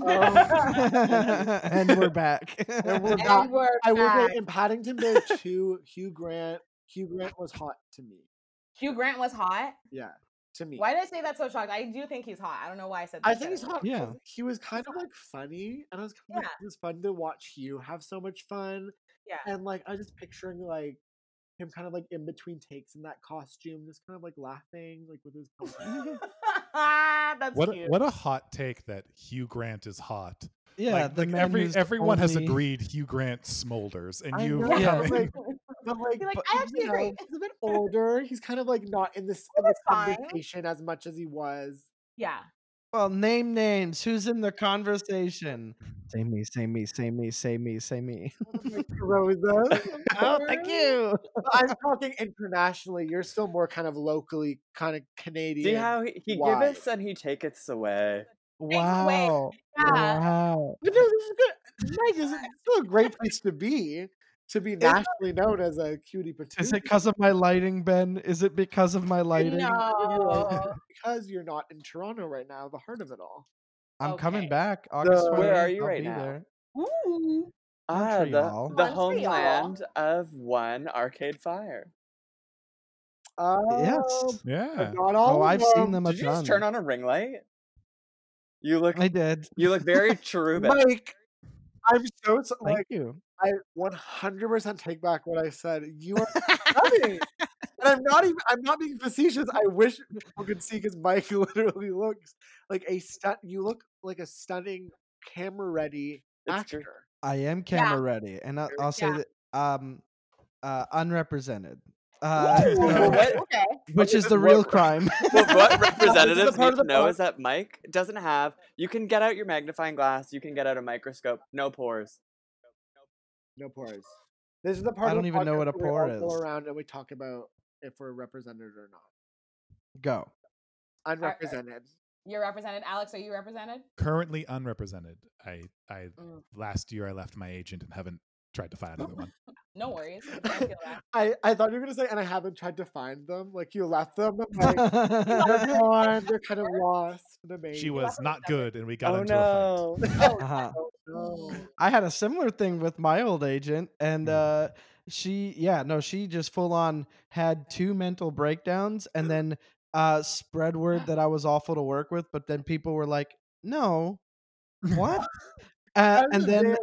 Oh. [LAUGHS] and we're back. And we're back. and we're I will say in Paddington Bear 2, Hugh Grant Hugh Grant was hot to me. Hugh Grant was hot. Yeah. To me. Why did I say that so shocked? I do think he's hot. I don't know why I said that. I think he's hot. Yeah. He was kind of like funny, and I was kind of, Yeah. it was fun to watch Hugh have so much fun. Yeah. And like I was just picturing like him kind of like in between takes in that costume, just kind of like laughing, like with his. [LAUGHS] Ah, that's what cute. what a hot take that Hugh Grant is hot. yeah, like, the like every who's everone has agreed Hugh Grant smolders, and you know, Yeah. come in- like, [LAUGHS] but like, like, but, "I actually you know, agree." he's a bit older. He's kind of like not in this, [LAUGHS] in this conversation as much as he was. yeah. Well, name names. Who's in the conversation? Say me, say me, say me, say me, say me. Rosa. oh, thank you. [LAUGHS] Oh, I'm talking internationally. You're still more kind of locally, kind of Canadian. See how he, he Why? giveth and he taketh away. Wow. Yeah. Wow. But no, this is good. Mike is [LAUGHS] still a great place to be, to be nationally known as a cutie patootie. Is it because of my lighting, Ben? Is it because of my lighting? No. [LAUGHS] because you're not in Toronto right now, the heart of it all. I'm coming back. August The- Where are you I'll right now? there. Ooh. Ah, the, Montreal. the Montreal. homeland of one Arcade Fire. Oh, Yes. yeah. not all Oh, I've seen them a Did you just turn on a ring light? You look I did. you look very [LAUGHS] cherubic. Mike, I'm so, so Thank like you. I 100% take back what I said. You are stunning. [LAUGHS] and I'm not even I'm not being facetious. I wish people could see because Mike [LAUGHS] literally looks like a stun you look like a stunning camera ready It's true. actor. I am camera ready, and I'll, I'll say Yeah. that um, uh, unrepresented, uh, What- [LAUGHS] okay. which is then the what- real crime. Well, what This representatives the part need of to the know is that Mike doesn't have. You can get out your magnifying glass. You can get out a microscope. No pores. No pores. This is the part. I don't the even know what a where we pore all Go is. around and we talk about if we're represented or not. Go. Unrepresented. You're represented. Alex, are you represented? Currently unrepresented. I I Mm. last year I left my agent and haven't tried to find another one. [LAUGHS] No worries. I feel. I, I thought you were gonna say, and I haven't tried to find them. Like you left them, like [LAUGHS] they're gone. They're kind of [LAUGHS] lost. And amazing. She was not good, and we got oh into a fight. no! Uh-huh. No. I had a similar thing with my old agent, and uh, she, yeah, no, she just full on had two mental breakdowns, and then uh, spread word that I was awful to work with. But then people were like, "No, what?" Uh, and then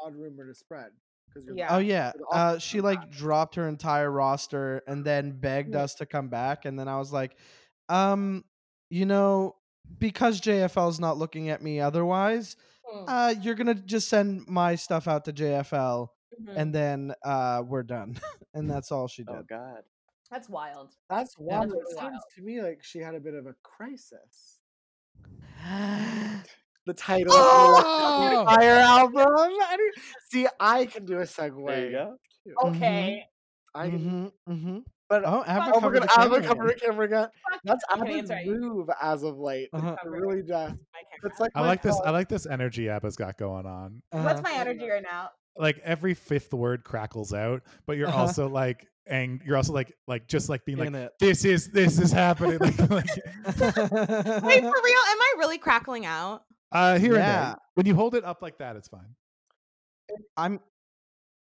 odd rumor to spread. 'Cause you're the- Yeah. Oh yeah, uh, she like that. dropped her entire roster and then begged us to come back, and then I was like, um, you know, because JFL's not looking at me otherwise, Hmm. uh, you're gonna just send my stuff out to JFL, Mhm. and then uh, we're done, [LAUGHS] and that's all she did. Oh God. That's wild. That's Yeah. wild. That's It really sounds wild. to me like she had a bit of a crisis. [SIGHS] The title of the Oh! Fire album. I See, I can do a segue. There you go. Okay. I can, Mm-hmm, mm-hmm. but Oh, Abba oh, we're covered gonna have a camera cover again. camera again. That's Okay, Abba's right. move as of late. Uh-huh. It really does. It's like I my like this. I like this energy Abba's got going on. What's Uh-huh. my energy right now? Like every fifth word crackles out, but you're Uh-huh. also like, and you're also like, like just like being like, In it. this is this is happening. [LAUGHS] like, like [LAUGHS] Wait, for [LAUGHS] real? Am I really crackling out? Uh, here and Yeah. there. When you hold it up like that, it's fine. I'm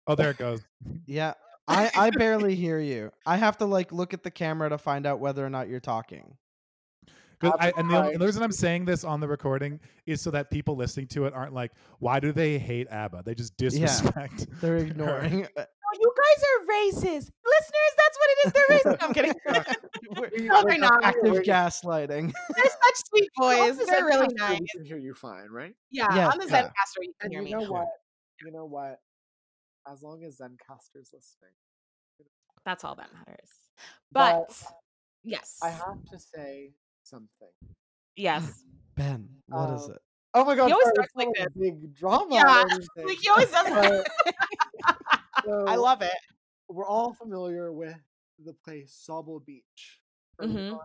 Oh, there it goes. [LAUGHS] yeah. I I barely hear you. I have to like look at the camera to find out whether or not you're talking. I, and the, only- the reason I'm saying this on the recording is so that people listening to it aren't like, why do they hate ABBA? They just disrespect. They're [LAUGHS] ignoring. uh, Oh, you guys are racist. Listeners, that's what it is. They're racist. I'm kidding. [LAUGHS] We're- [LAUGHS] no, they're not. active Wait. gaslighting. They're such [LAUGHS] sweet boys. The They're really nice. We can hear you fine, right? Yeah, Yes, on the yeah. Zencastr, you can And hear you me. know now. what? You know what? As long as Zencastr's listening. That's all that matters. But- But, yes, I have to say something. yes. [CLEARS THROAT] Ben, what is Um, it? Oh my god, He always sorry, starts like not a big drama. Yeah. Like he always does. That. I love it. We're all familiar with the place Sauble Beach. Mhm.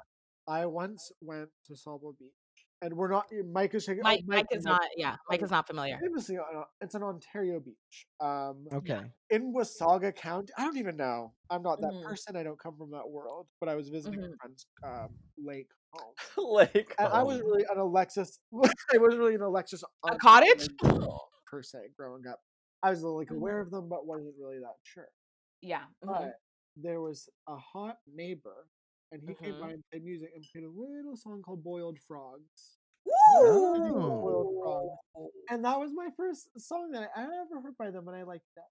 I once went to Sauble Beach, and we're not. Mike is shaking. oh, Mike, Mike is not. Yeah, Mike is not familiar. Famously, it's an Ontario beach. Um, Okay. in Wasaga County. I don't even know. I'm not that Mhm. person. I don't come from that world. But I was visiting Mhm. a friend's um, lake home, [LAUGHS] like and I was really an Alexis. [LAUGHS] I was really an Alexis. A cottage? [LAUGHS] per se. Growing up, I was like aware of them, but wasn't really that sure. Yeah. mhm. But there was a hot neighbor, and he came Mhm. by and played music and played a little song called "Boiled Frogs." Boiled Frogs. And that was my first song that I ever heard by them, and I liked that.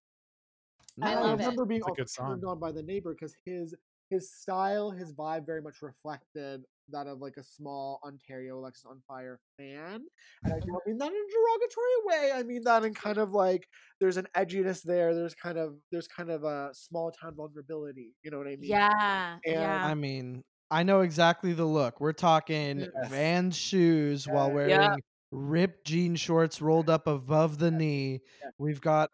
I I love it. remember being It's a also good turned song. on by the neighbor because his his style, his vibe, very much reflected that of like a small Ontario Alexisonfire fan. And I [LAUGHS] don't mean that in a derogatory way. I mean that in kind of like there's an edginess there. There's kind of there's kind of a small town vulnerability. You know what I mean? Yeah. Yeah. I mean, I know exactly the look. We're talking Yes. Vans shoes while wearing Yeah. ripped jean shorts rolled up above the knee. Yeah. We've got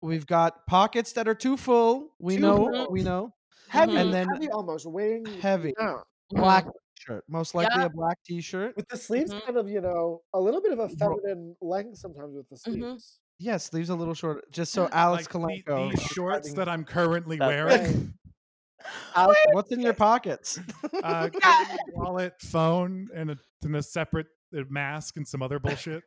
we've got pockets that are too full. We Too know, full. we know. Heavy. And then heavy almost weighing heavy. down. Black shirt, most likely Yeah. a black t-shirt. with the sleeves Mhm. kind of you know a little bit of a Bro- feminine length sometimes with the Mhm. sleeves. Yeah, sleeves a little short, just so Alex like the- Kalenko. these shorts that I'm currently wearing. [LAUGHS] Alex, What's in your pockets? uh, [LAUGHS] wallet, phone, and a, and a separate uh, mask and some other bullshit.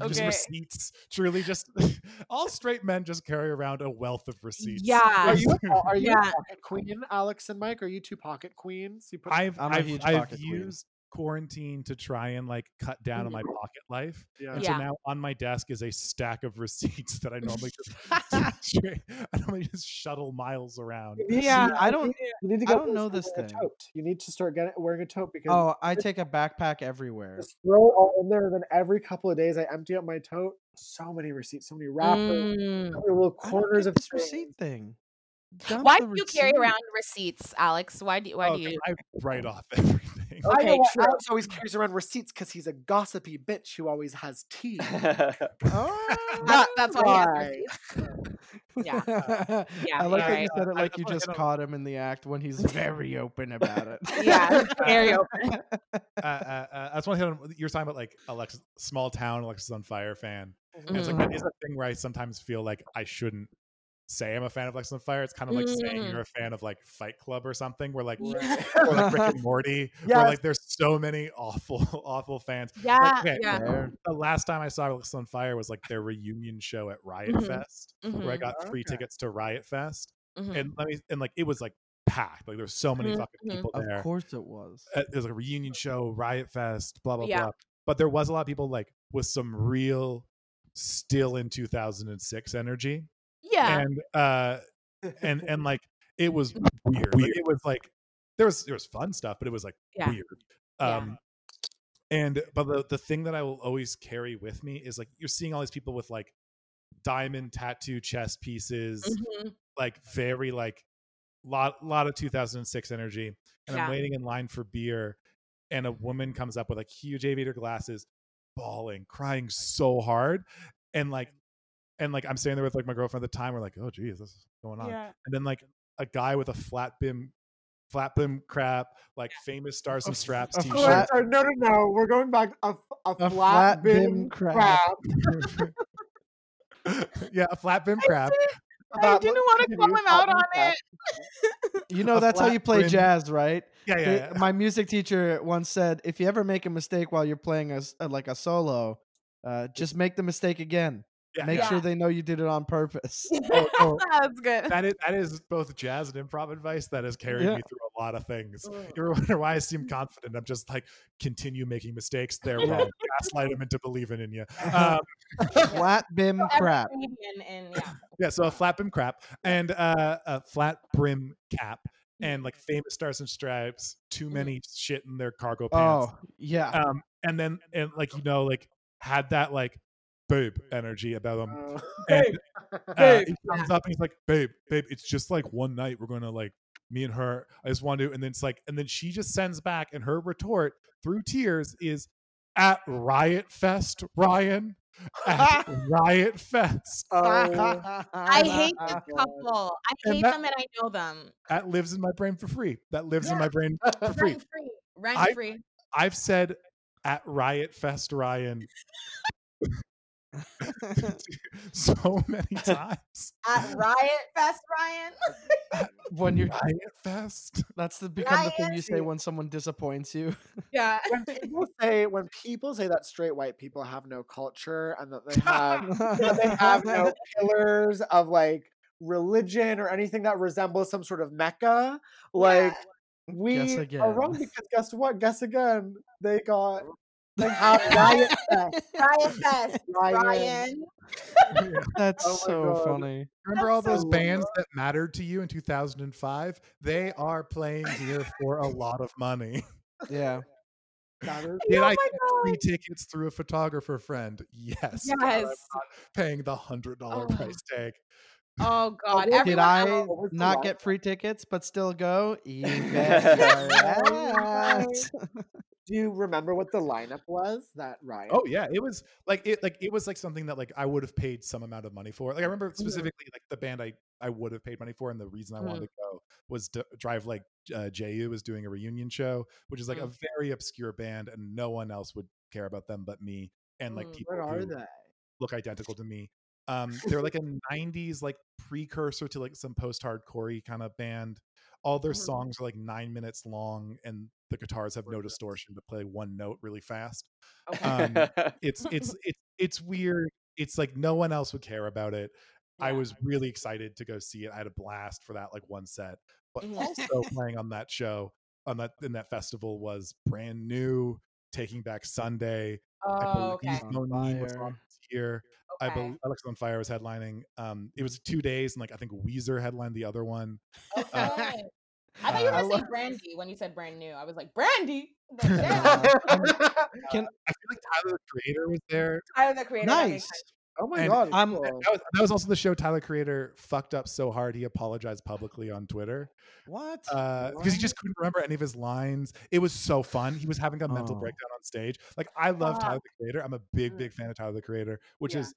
Just Okay. receipts. Truly, just [LAUGHS] all straight men just carry around a wealth of receipts. Yeah. are you are you Yeah. a pocket queen, Alex and Mike? Are you two pocket queens? You put I've I'm a I've, huge I've pocket queen. used quarantine to try and like cut down on my pocket life. yeah. And Yeah. so now on my desk is a stack of receipts [LAUGHS] that I normally just [LAUGHS] [LAUGHS] I normally just shuttle miles around. You need- Yeah. you I don't- You need to I don't know this this wearing a thing. tote. You need to start getting wearing a tote because Oh, I take a backpack everywhere. just throw it all in there, and then every couple of days I empty out my tote. So many receipts, so many wrappers, Mm. so many little corners of receipt thing. Dump Why do you carry around receipts, Alex? Why do you? Why Oh, do 'cause you? I write off everything. I Okay, know why. Alex always carries around receipts because he's a gossipy bitch who always has tea. Oh, That's, that's why he has why. receipts. [LAUGHS] Yeah. I like you're that you said it like you just hit caught him in the act when he's very open about it. Yeah, very [LAUGHS] open. uh, uh, uh, I just want to hit on you're talking about like Alexis, small town Alexisonfire fan. And it's like that is a thing where I sometimes feel like I shouldn't say I'm a fan of Alexisonfire. It's kind of like saying Mm. you're a fan of like Fight Club or something, where like Yeah. [LAUGHS] or like Rick and Morty, where Yes. like there's so many awful, [LAUGHS] awful fans. Yeah, okay, yeah. The last time I saw Alexisonfire was like their reunion show at Riot Mhm. Fest, where I Mhm, got free Okay. tickets to Riot Fest, mhm. and let me and like it was like packed. Like there's so many Mhm, fucking mhm. people Of course it was. there's like a reunion show, Riot Fest, blah blah Yeah. blah. But there was a lot of people like with some real still in 2006 energy. Yeah, Yeah. and uh and and like it was weird. Like, it was like there was there was fun stuff, but it was like Yeah. weird. Yeah. Um and but the the thing that I will always carry with me is like you're seeing all these people with like diamond tattoo chest pieces, Mhm. like very like a lot lot of 2006 energy. And Yeah. I'm waiting in line for beer, and a woman comes up with like huge aviator glasses, bawling, crying so hard, and like and like I'm standing there with like my girlfriend at the time. We're like, oh geez, this is going on. Yeah. And then like a guy with a flat brim, flat brim crap, like famous stars and straps a t-shirt. Oh, no, no, no. We're going back a, a, A flat, flat bim brim crab. crab. [LAUGHS] yeah, a flat brim crab. I didn't want to continue, call him out on it. You know A that's how you play brim- jazz, right? Yeah, yeah. They- yeah. my music teacher once said, if you ever make a mistake while you're playing a, s- uh, like a solo, uh, just make the mistake again. Yeah, Make yeah. sure they know you did it on purpose. [LAUGHS] Oh, oh, [LAUGHS] That's good. that is that is both jazz and improv advice that has carried Yeah. me through a lot of things. You ever wonder why I seem confident? I'm just like continue making mistakes. They're wrong. [LAUGHS] Gaslight them into believing in you. Um, Flat bim Every crap. in yeah. yeah, so a flat brim crap and uh, a flat brim cap Mm. and like famous stars and stripes. Too many shit in their cargo pants. Oh, yeah. Um, and then and like you know like had that like babe energy about them. Uh, [LAUGHS] And uh, Babe. he comes up and he's like, "Babe, babe, it's just like one night. We're gonna like me and her. I just want to." And then it's like, and then she just sends back, and her retort through tears is, "At Riot Fest, Ryan. At [LAUGHS] Riot Fest. oh, I hate this [LAUGHS] couple. I And hate that- them and I know them. That lives in my brain for free. That lives in my brain for free. Rent free. Rent I- free. I've said at Riot Fest, Ryan." [LAUGHS] so many [LAUGHS] times. At Riot Fest, Ryan. when you're Riot Fest. that's the become the thing you say when someone disappoints you. yeah. when people say when people say that straight white people have no culture and that they have that they have no [LAUGHS] pillars of like religion or anything that resembles some sort of mecca like we Guess are wrong again. because guess what guess again they got they [LAUGHS] have [LAUGHS] riot fest Riot Fest, Ryan. Ryan. That's Oh so God. funny. Remember all those so bands that mattered to you in 2005? They are playing here for a lot of money. Yeah. Did Oh I my get free tickets through a photographer friend? Yes. Yes. not paying the hundred dollar Oh. price tag. Oh God. we'll- Did I else- what was the not get free tickets but still go? [LAUGHS] You Yeah. bet your ass. Do you remember what the lineup was that riot Oh yeah, it was like it like it was like something that like I would have paid some amount of money for. Like I remember specifically like the band I I would have paid money for, and the reason I wanted to go was to drive like uh, Jehu was doing a reunion show, which is like a very obscure band, and no one else would care about them but me and like Mm. people who they look identical to me. Um, they're like a '90s like precursor to like some post-hardcore kind of band. All their Mhm. songs are like nine minutes long, and the guitars have no distortion but play one note really fast. Okay. Um, [LAUGHS] It's it's it's it's weird. It's like no one else would care about it. I was really excited to go see it. I had a blast for that like one set, but [LAUGHS] also playing on that show on that in that festival was brand new. Taking Back Sunday. I Oh, believe okay. Was on this year. I believe Alex on Fire was headlining. Um, it was two days, and like I think Weezer headlined the other one. Okay. I thought you were uh, gonna I say brandy when you said brand new. I was like, brandy. [LAUGHS] Like, Uh, yeah. [LAUGHS] Can I feel like Tyler the Creator was there. Tyler the creator. nice. Sense. oh my And god I'm- That was, that was also the show Tyler Creator fucked up so hard he apologized publicly on Twitter What? because he just couldn't remember any of his lines. It was so fun. He was having a mental Oh. breakdown on stage. Like I love Tyler the Creator. I'm a big Mm. big fan of Tyler the Creator, which Yeah. is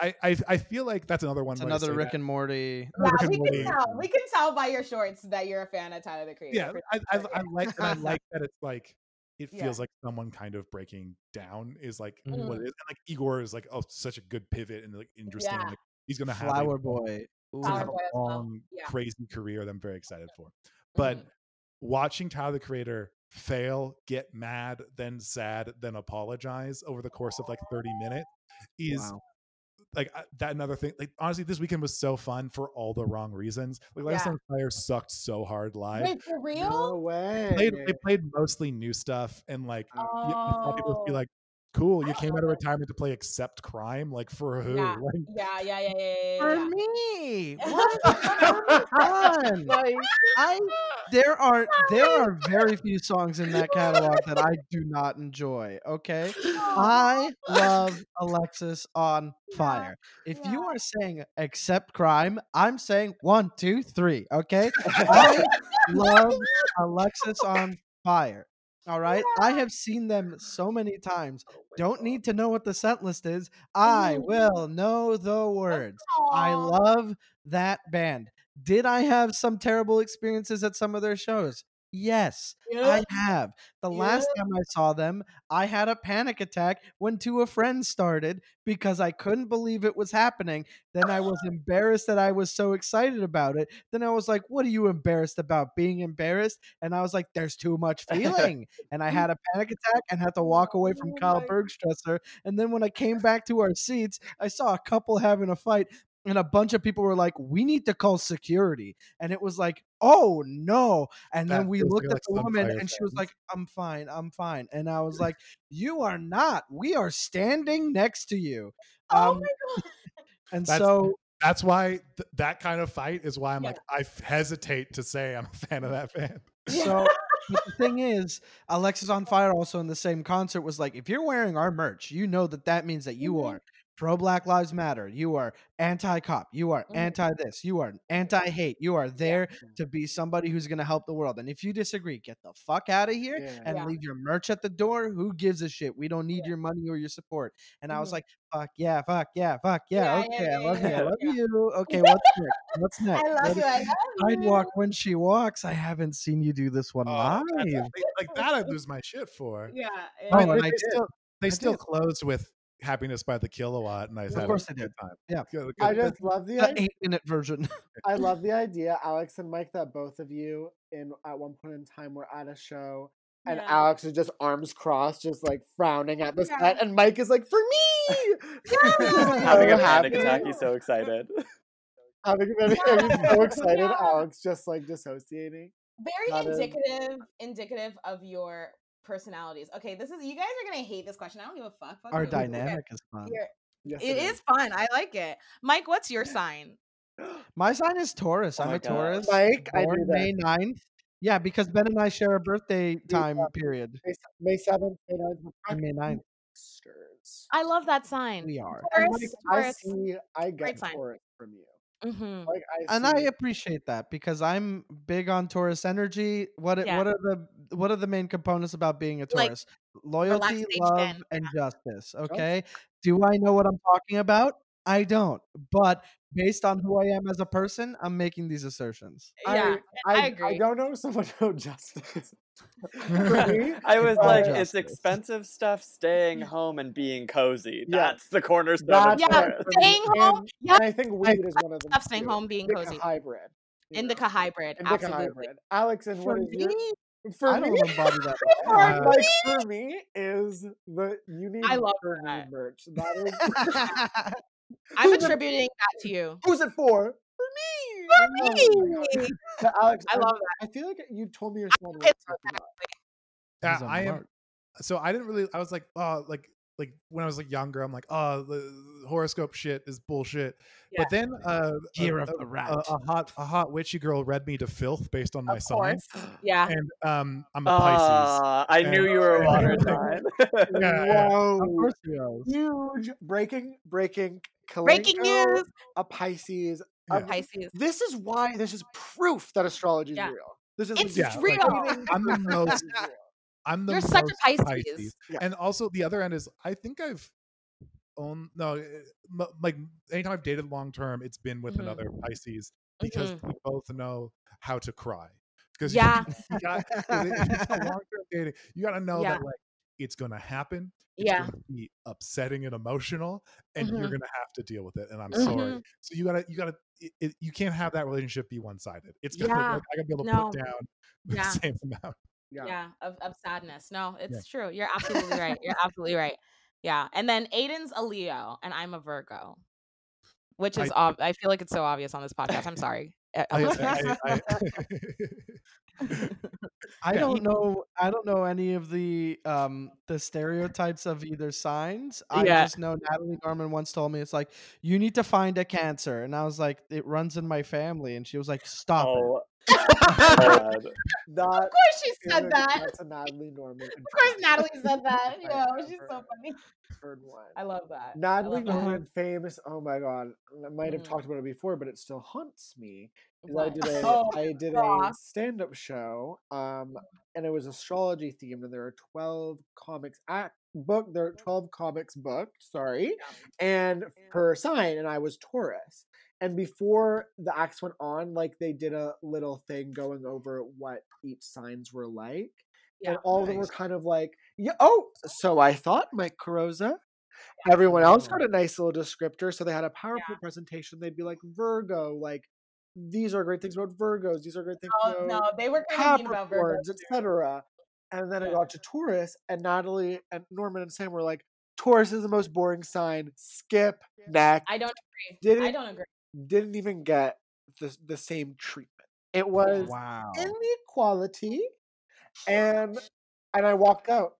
I, I I feel like that's another one. It's another Rick that. and Morty. Yeah, Rick and we Morty. can tell. We can tell by your shorts that you're a fan of Tyler the Creator. yeah I, I, I like and I like [LAUGHS] that it's like it Yeah. feels like someone kind of breaking down is like Mhm. what it is and like igor is like oh such a good pivot and like interesting Yeah. like, he's gonna have Flower a, Boy. gonna Flower have Boy a as well. Yeah. crazy career that i'm very excited for but Mhm. watching tyler the creator fail get mad then sad then apologize over the course of like 30 minutes is Wow. Like I- that another thing like honestly this weekend was so fun for all the wrong reasons like last Yeah. on fire sucked so hard live Wait, for real? no way played, they played mostly new stuff and like yeah, I saw people just be Oh. like cool. You came out of [LAUGHS] retirement to play Accept Crime. Like for who? Yeah. Like, Yeah, yeah, yeah, yeah, yeah. For yeah. me, [LAUGHS] what? Fun. I there are there are very few songs in that catalog that I do not enjoy. Okay, I [LAUGHS] love Alexis on fire. If you are saying accept crime, I'm saying one, two, three. Okay, I love Alexis on fire. All right, I have seen them so many times. Don't need to know what the set list is. I Mhm. will know the words. I love that band. Did I have some terrible experiences at some of their shows? Yes, I have. The last time I saw them, I had a panic attack when two a Friend started because I couldn't believe it was happening. Then I was [GASPS] embarrassed that I was so excited about it. Then I was like, What are you embarrassed about? Being embarrassed? And I was like, There's too much [LAUGHS] feeling. and I had a panic attack and had to oh walk away from Oh Kyle Bergstresser. And then when I came back to our seats, I saw a couple having a fight and a bunch of people were like, "We need to call security," and it was like, "Oh no!" And That then we looked like at the woman, and she was like, "I'm fine, I'm fine," and I was [LAUGHS] like, "You are not. We are standing next to you." Oh Um, my god. [LAUGHS] and That's- so that's why th- that kind of fight is why I'm Yeah. like I f- hesitate to say I'm a fan of that band. So, [LAUGHS] but the thing is, Alexisonfire also in the same concert was like, if you're wearing our merch, you know that that means that you Mhm. are pro Black Lives Matter, you are anti cop, you are Mhm. anti this, you are anti hate, you are there Yeah. to be somebody who's going to help the world. And if you disagree, get the fuck out of here Yeah. and Yeah. leave your merch at the door. Who gives a shit? We don't need your money or your support. And I was Mhm. like, fuck yeah, fuck yeah, fuck yeah. Yeah, yeah, okay, yeah, I love yeah, you. I love you. Okay, [LAUGHS] what's next? What's next? I love What- you. I love you. Sidewalk when she walks. I haven't seen you do this one Oh, live. like, like that I lose my shit for. Yeah. Oh, and they, I they still they I still did. closed with happiness by the kilowatt, and I Of course I did. time. Yeah. Good- I good- just love the The idea. eight minute version. [LAUGHS] I [LAUGHS] love the idea, Alex and Mike, that both of you in at one point in time were at a show. And Yeah. Alex is just arms crossed, just like frowning at the Yeah. set, and Mike is like, "For me!" [LAUGHS] Having So a panic happy. attack. He's so excited. Having a panic attack, he's so excited. Yeah. Alex just like dissociating. Very That is- indicative, indicative of your personalities. Okay, this is you guys are gonna hate this question. I don't give a fuck. fuck Our you. Okay, dynamic is fun. here. Yes, It is fun. I like it. Mike, what's your sign? [GASPS] My sign is Taurus. Oh I'm a God. Taurus. Mike, I born knew that. May 9th. Yeah, because Ben and I share a birthday time uh, period. May, May seventh, May 9th. we're May 9th. I love that sign. We are. And, Taurus, I Taurus. see. I Great get sign. Taurus from you. Mm-hmm. Like I And. I appreciate that because I'm big on Taurus energy. What are- Yeah. what are the what are the main components about being a Like, Taurus? Loyalty, relaxation love, and yeah. justice. Okay. Do I know what I'm talking about? I don't. But based on who I am as a person, I'm making these assertions. Yeah, I, I I agree. don't know so much about justice. [LAUGHS] For me, I was uh, like, Justice. it's expensive stuff staying home and being cozy. Yeah. That's the cornerstone That's Yeah, what Taurus. for me. staying home, And, yeah. and I think weed is one of them. Stuff staying too. home, being cozy. hybrid. you know. Indica hybrid. Indica absolutely. hybrid. Alex, and For what is your for I me? that. [LAUGHS] For Uh, like for me is the you need I love for that. merch. That is [LAUGHS] I'm attributing that to you. who's it for? For me. I love it. Oh my God. But Alex, I I'm- love I feel like you told me your son. was It's 51. Yeah, I am. So I didn't really. I was like, oh, like like when I was like younger, I'm like, oh, the horoscope shit is bullshit. Yeah. But then, uh, a, Year of the rat. a hot a hot witchy girl read me to filth based on my Of sign. Yeah. and um, I'm a Pisces. Ah, I knew you were a [LAUGHS] water [LAUGHS] sign. Yeah, yeah. Whoa. Of course he is. Huge breaking breaking Breaking news. A Pisces. Yeah. a- Pisces. This is why this is proof that astrology is Yeah. real. This is It's Yeah, like, real. I'm the [LAUGHS] most This is real. I'm the You're such a most Pisces. Yeah. And also the other end is I think I've owned no eh, like anytime I've dated long term, it's been with Mhm. another Pisces because we both know how to cry. Because Yeah. you got long term dating, you got to know Yeah. that like it's gonna happen. It's Yeah. gonna be upsetting and emotional, and you're Mhm. gonna have to deal with it. And I'm sorry. Mhm. So you gotta you gotta it, it, you can't have that relationship be one sided. It's gotta Yeah. like, I gotta be able to No. put down [LAUGHS] the Yeah. same amount. Yeah. yeah of, of sadness no it's true you're absolutely right you're absolutely right yeah and then aiden's a leo and i'm a virgo which I- is ob- I feel like it's so obvious on this podcast i'm sorry I, listeners. I, [LAUGHS] [LAUGHS] I, I don't know. I don't know any of the um the stereotypes of either signs. I Yeah. just know Natalie Norman once told me it's like you need to find a Cancer, and I was like, it runs in my family, and she was like, stop. [LAUGHS] Oh, God. That Of course she said that. That's a Natalie Norman. Of course Natalie said [LAUGHS] that. I've Yeah, she's so funny. Heard one. I love that. Natalie love that. Norman, famous. Oh my god, I might have Mhm. talked about it before, but it still haunts me. I did a Oh, I did a stand up show, um, and it was astrology themed, and there are twelve comics act book. There are twelve comics booked. Sorry, and per sign, and I was Taurus. And before the acts went on, like they did a little thing going over what each signs were like. Yeah, and Yeah. all of them were kind of like, yeah, oh, so I thought, Mike Carosa. Everyone else got a nice little descriptor. So they had a PowerPoint presentation. They'd be like, Virgo, like, these are great things about Virgos. These are great things Oh, about no, they were kind of mean about Virgo. Capricorns, etc. And then I Yeah. got to Taurus, and Natalie and Norman and Sam were like, Taurus is the most boring sign. Skip, next. I don't agree. Didn't I don't agree. didn't even get the the same treatment. It was Wow. inequality, and and I walked out.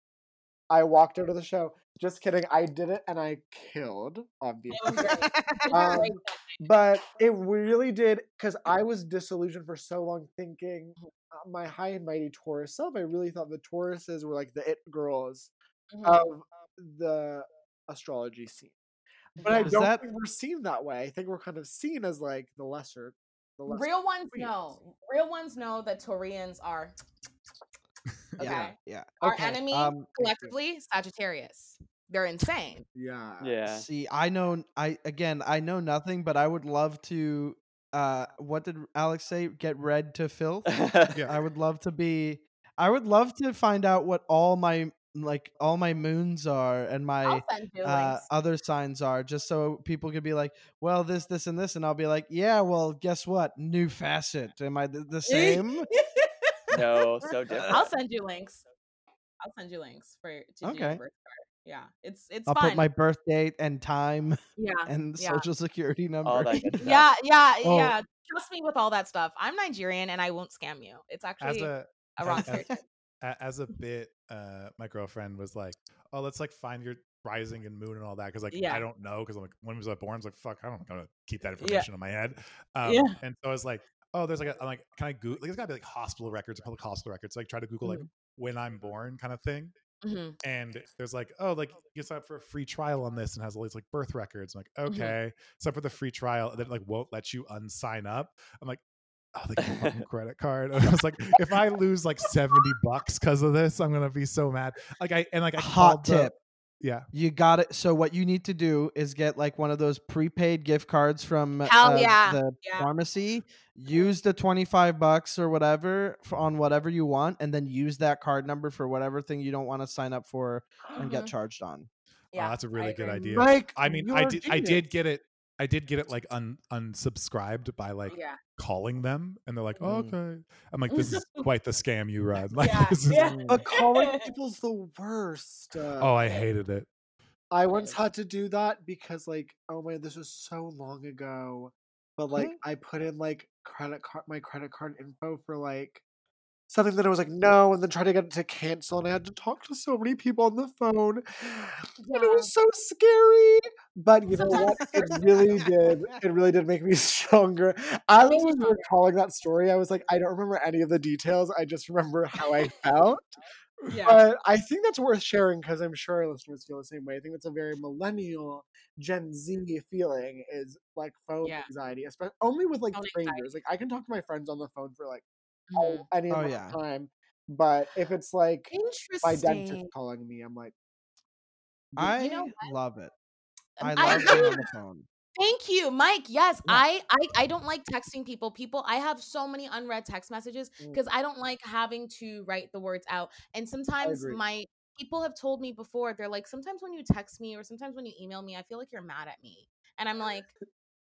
I walked out of the show. Just kidding. I did it, and I killed. Obviously. It was great. It was Um, but it really did because I was disillusioned for so long, thinking uh, my high and mighty Taurus self. I really thought the Tauruses were like the it girls Mhm. of the astrology scene. But I don't that- think we're seen that way. I think we're kind of seen as like the lesser, the lesser. Real ones queens. know. Real ones know that Taurians are [LAUGHS] Yeah. okay. Yeah. Our Okay, enemy Um, collectively, Sagittarius. They're insane. Yeah. Yeah. See, I know. I again, I know nothing, but I would love to. Uh, what did Alex say? Get read to filth. Yeah. [LAUGHS] I would love to be. I would love to find out what all my like all my moons are and my I'll send you uh, other signs are, just so people could be like, well, this, this, and this, and I'll be like, yeah, well, guess what? New facet. Am I the, the same? [LAUGHS] no, so different. I'll send you links. I'll send you links for to do your Okay. birth chart. Yeah, it's it's I'll fun. put my birth date and time yeah, [LAUGHS] and yeah. social security number. All that [LAUGHS] yeah, yeah, Oh. yeah. Trust me with all that stuff. I'm Nigerian and I won't scam you. It's As actually a a wrong as- as- a- as a bit, uh, my girlfriend was like, "Oh, let's like find your rising and moon and all that," because like Yeah. I don't know, because I'm like, when was I born? I was like, "Fuck, I don't gotta keep that Yeah. information in my head." Um, Yeah. And so I was like, "Oh, there's like, a, I'm like, can I Google? Like, it's gotta be like hospital records or public hospital records. Like, try to Google like Mm-hmm. when I'm born kind of thing." Hmm And there's like, oh, like you sign up for a free trial on this and has all these like birth records. I'm like, Mhm. okay, sign up for the free trial, and then like won't let you unsign up. I'm like, oh, they give me a fucking [LAUGHS] credit card. And [LAUGHS] I was like, if I lose like 70 bucks because of this, I'm gonna be so mad. Like I and like I Hot the- tip. Yeah. You got it. So what you need to do is get like one of those prepaid gift cards from Hell uh, yeah, the yeah. pharmacy. Use the 25 bucks or whatever for, on whatever you want and then use that card number for whatever thing you don't want to sign up for and get Mhm. charged on. Yeah, oh, that's a really good agree. idea. Mike, I mean, you're I a did, I did get it. I did get it like un, unsubscribed by like Yeah. Calling them, and they're like, oh, Mm. okay. I'm like, this is [LAUGHS] quite the scam you run. [LAUGHS] Like, Yeah, this is, yeah. But calling [LAUGHS] people's the worst. Uh, oh, I hated it. I once had to do that because, like, oh my, this was so long ago. But like, I put in like credit card, my credit card info for like something that I was like, no, and then tried to get it to cancel, and I had to talk to so many people on the phone, and it was so scary. But you know what? It really did. It really did make me [LAUGHS] stronger. As I was recalling that story, I was like, I don't remember any of the details. I just remember how I felt. Yeah. But I think that's worth sharing because I'm sure our listeners feel the same way. I think that's a very millennial Gen Z feeling is like phone Yeah. anxiety, especially only with like Phone strangers. anxiety. Like I can talk to my friends on the phone for like Oh, any Oh, yeah. time, but if it's like my dentist calling me, I'm like, I know love it. Um, I I love being on the phone. Thank you, Mike. Yes, Yeah. I, I I don't like texting people. People, I have so many unread text messages Mm. because I don't like having to write the words out. And sometimes my people have told me before, they're like, sometimes when you text me or sometimes when you email me, I feel like you're mad at me. And I'm like,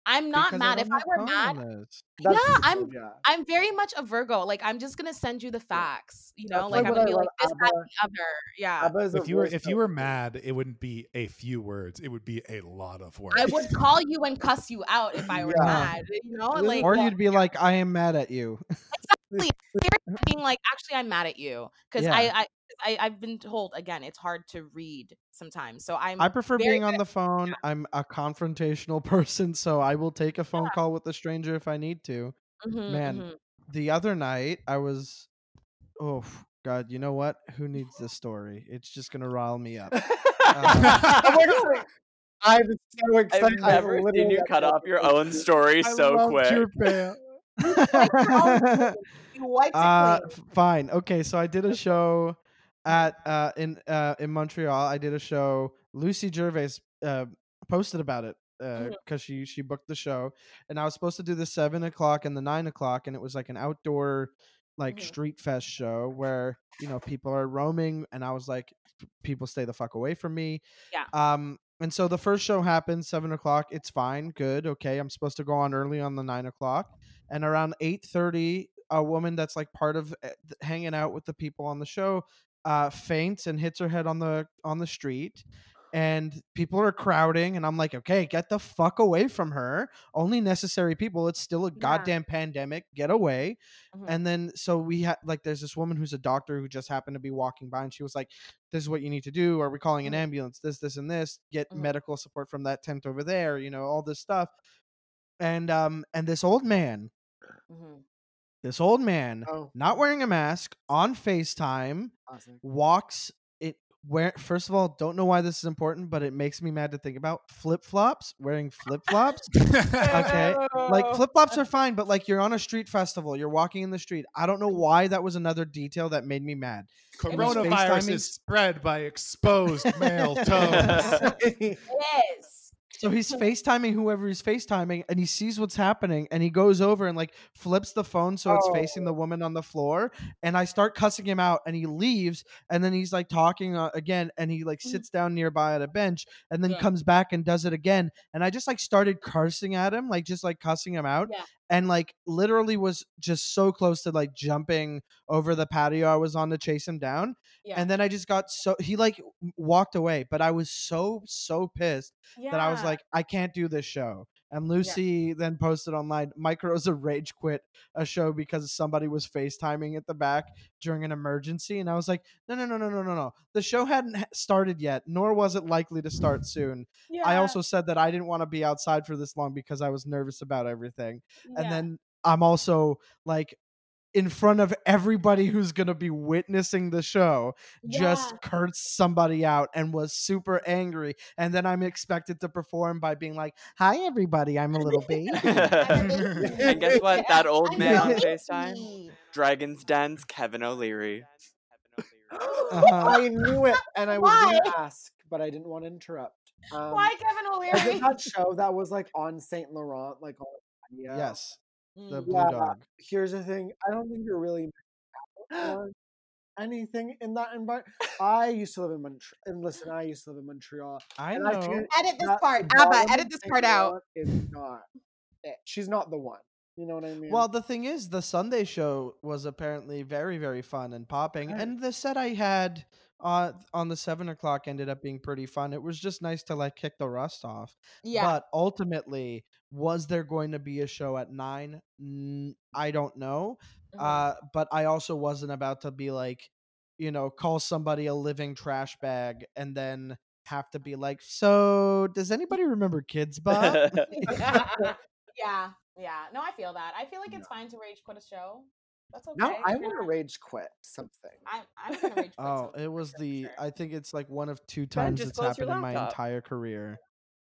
I'm not Because mad. If I were mad, on Yeah, I'm- yeah. I'm very much a Virgo. Like I'm just gonna send you the facts. You know, That's like like I'm gonna be like this, that, ABBA. and the other. Yeah. ABBA is a If you were if you were mad, it wouldn't be a few words. It would be a lot of words. I would call you and cuss you out if I were Yeah. mad. You know, like Or you'd be like, I am mad at you. Exactly. [LAUGHS] being like, actually, I'm mad at you because Yeah. I, I, I, I've been told again, it's hard to read sometimes. So I'm. I prefer being on the phone. I'm a confrontational [LAUGHS] person, so I will take a phone call with a stranger if I need to. Mhm, Man, mhm. the other night I was oh god, you know what? Who needs this story? It's just gonna rile me up. My God. [LAUGHS] I'm so [LAUGHS] excited. I've never seen literally you cut off your own story I so quick. your. You wiped it Uh, fine. Okay, so I did a show at uh in uh in Montreal. I did a show. Lucy Gervais uh posted about it because Mhm. she she booked the show, and I was supposed to do the seven o'clock and the nine o'clock, and it was like an outdoor like Mhm. street fest show where you know people are roaming, and I was like, people stay the fuck away from me. Yeah. Um. And so the first show happened seven o'clock. It's fine, good, okay. I'm supposed to go on early on the nine o'clock, and around eight thirty, a woman that's like part of uh, hanging out with the people on the show uh faints and hits her head on the on the street and people are crowding and i'm like okay get the fuck away from her only necessary people it's still a Yeah. goddamn pandemic get away Mhm. and then so we had like there's this woman who's a doctor who just happened to be walking by and she was like this is what you need to do are we calling an Mhm. ambulance this this and this get Mhm. medical support from that tent over there you know all this stuff and um and this old man Mhm. This old man Oh. not wearing a mask on FaceTime Classic. walks it where first of all don't know why this is important but it makes me mad to think about flip-flops wearing flip-flops okay like Oh. [LAUGHS] flip-flops are fine but like you're on a street festival you're walking in the street i don't know why that was another detail that made me mad was Coronavirus is spread by exposed male [LAUGHS] toes. Yes. So he's FaceTiming whoever he's FaceTiming and he sees what's happening and he goes over and like flips the phone so it's facing the woman on the floor and I start cussing him out and he leaves and then he's like talking uh, again and he like sits down nearby at a bench and then Yeah. comes back and does it again and I just like started cursing at him like just like cussing him out Yeah. And like literally was just so close to like jumping over the patio I was on to chase him down Yeah. and then I just got so he like walked away but I was so so pissed that I was like, I can't do this show. And Lucy then posted online, Mike Rosa rage quit a show because somebody was FaceTiming at the back during an emergency. And I was like, no, no, no, no, no, no, no. The show hadn't started yet, nor was it likely to start soon. I also said that I didn't want to be outside for this long because I was nervous about everything. And then I'm also like, in front of everybody who's going to be witnessing the show, just Yeah. cursed somebody out and was super angry. And then I'm expected to perform by being like, Hi, everybody, I'm a little [LAUGHS] baby. and guess what? That old I'm man on so FaceTime. Dragon's Den's Kevin O'Leary. Uh-huh. [GASPS] I knew it, and I was going to ask, but I didn't want to interrupt. Um, Why Kevin Was O'Leary? it that show that was like on Saint Laurent, like on yeah. Yes, the Mm. blue Yeah. dog. Here's the thing: I don't think you're really [LAUGHS] anything in that environment. I used to live in Montreal, and listen, I used to live in Montreal. I and I know. feel Edit this part. Abba, edit this part out. Is not it. She's not the one. You know what I mean? Well, the thing is, the Sunday show was apparently very, very fun and popping, Right. and the set I had uh, on the seven o'clock ended up being pretty fun. It was just nice to like kick the rust off. Yeah. But ultimately, was there going to be a show at nine? I don't know. Mhm. Uh, but I also wasn't about to be like, you know, call somebody a living trash bag and then have to be like, so does [LAUGHS] anybody remember Kidz Bop? [LAUGHS] [LAUGHS] yeah. Yeah. No, I feel that. I feel like it's fine to rage quit a show. That's okay. now I want to rage quit something. I'm, I'm gonna rage quit. Oh, it was the. sure. I think it's like one of two times it's happened in my entire career.